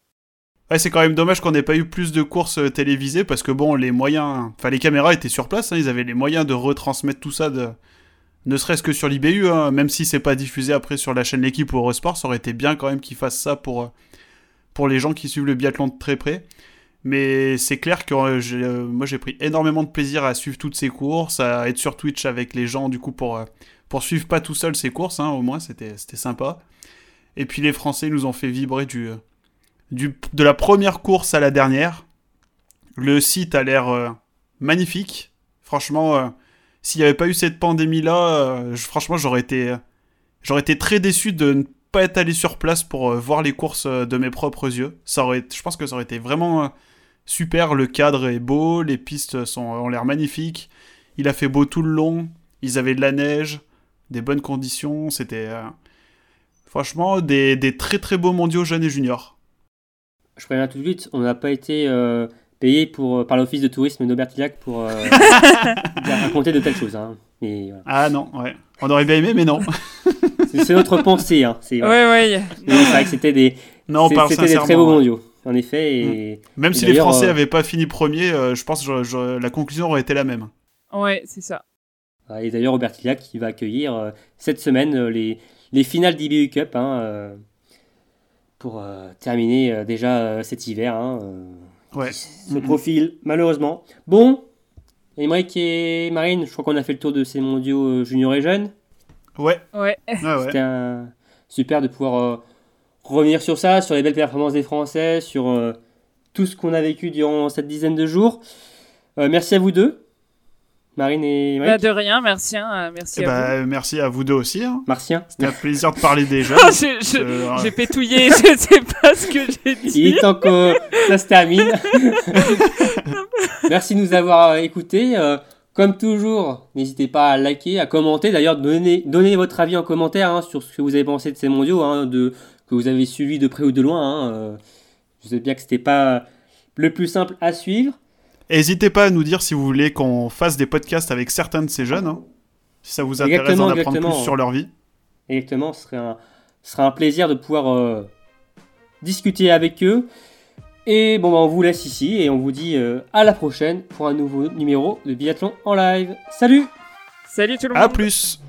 Ouais, c'est quand même dommage qu'on n'ait pas eu plus de courses télévisées parce que bon, les moyens, enfin les caméras étaient sur place, hein, ils avaient les moyens de retransmettre tout ça, de... ne serait-ce que sur l'IBU, hein, même si c'est pas diffusé après sur la chaîne L'équipe ou Eurosport, ça aurait été bien quand même qu'ils fassent ça pour, pour les gens qui suivent le biathlon de très près. Mais c'est clair que euh, euh, moi j'ai pris énormément de plaisir à suivre toutes ces courses, à être sur Twitch avec les gens du coup pour, euh, pour suivre pas tout seul ces courses, hein, au moins c'était, sympa. Et puis les Français nous ont fait vibrer du, euh, de la première course à la dernière. Le site a l'air euh, magnifique. Franchement, euh, s'il n'y avait pas eu cette pandémie-là, euh, franchement j'aurais été, j'aurais été très déçu de ne pas être allé sur place pour voir les courses de mes propres yeux. Ça aurait, je pense que ça aurait été vraiment super. Le cadre est beau, les pistes sont, ont l'air magnifiques. Il a fait beau tout le long. Ils avaient de la neige, des bonnes conditions. C'était franchement des très très beaux mondiaux jeunes et juniors. Je préviens tout de suite, on n'a pas été euh, payé pour, euh, par l'office de tourisme d'Aubertillac pour euh, raconter de telles choses. hein. Mais, voilà. Ah non, ouais. On aurait bien aimé, mais non. C'est notre pensée. Hein. C'est Ouais, ouais. Vrai que c'était des, Non, c'était très beaux ouais. mondiaux. En effet, et Même Et si les Français euh, avaient pas fini premier, euh, je pense que je- je- la conclusion aurait été la même. Ouais, c'est ça. Et d'ailleurs, Aubertillac qui va accueillir euh, cette semaine euh, les, les finales d'IBU Cup hein, euh, pour euh, terminer euh, déjà euh, cet hiver. Hein, euh, Ouais. qui se profile malheureusement. Bon, Émeric et Marine, je crois qu'on a fait le tour de ces mondiaux euh, juniors et jeunes. Ouais, Ouais. ouais, ouais. C'était un- super de pouvoir euh, revenir sur ça, sur les belles performances des Français, sur euh, tout ce qu'on a vécu durant cette dizaine de jours. Euh, merci à vous deux, Marine et Bah, Émeric. de rien, merci. Hein, euh, merci Eh à bah, merci à vous deux aussi. hein. Martien. C'était un plaisir de parler des jeunes. vous. je, je- Euh, j'ai pétouillé, je sais pas ce que j'ai dit. est temps que ça se termine. Merci de nous avoir écoutés. Euh, comme toujours, n'hésitez pas à liker, à commenter. D'ailleurs, donnez, donnez votre avis en commentaire hein, sur ce que vous avez pensé de ces mondiaux, hein, de, que vous avez suivi de près ou de loin. hein. Euh, je sais bien que c'était pas le plus simple à suivre. N'hésitez pas à nous dire si vous voulez qu'on fasse des podcasts avec certains de ces jeunes. hein. Si ça vous intéresse d'en apprendre plus sur leur vie. Exactement, ce serait un, ce serait un plaisir de pouvoir euh, discuter avec eux. Et bon, bah, on vous laisse ici et on vous dit euh, à la prochaine pour un nouveau numéro de biathlon en live. Salut Salut tout le À monde. plus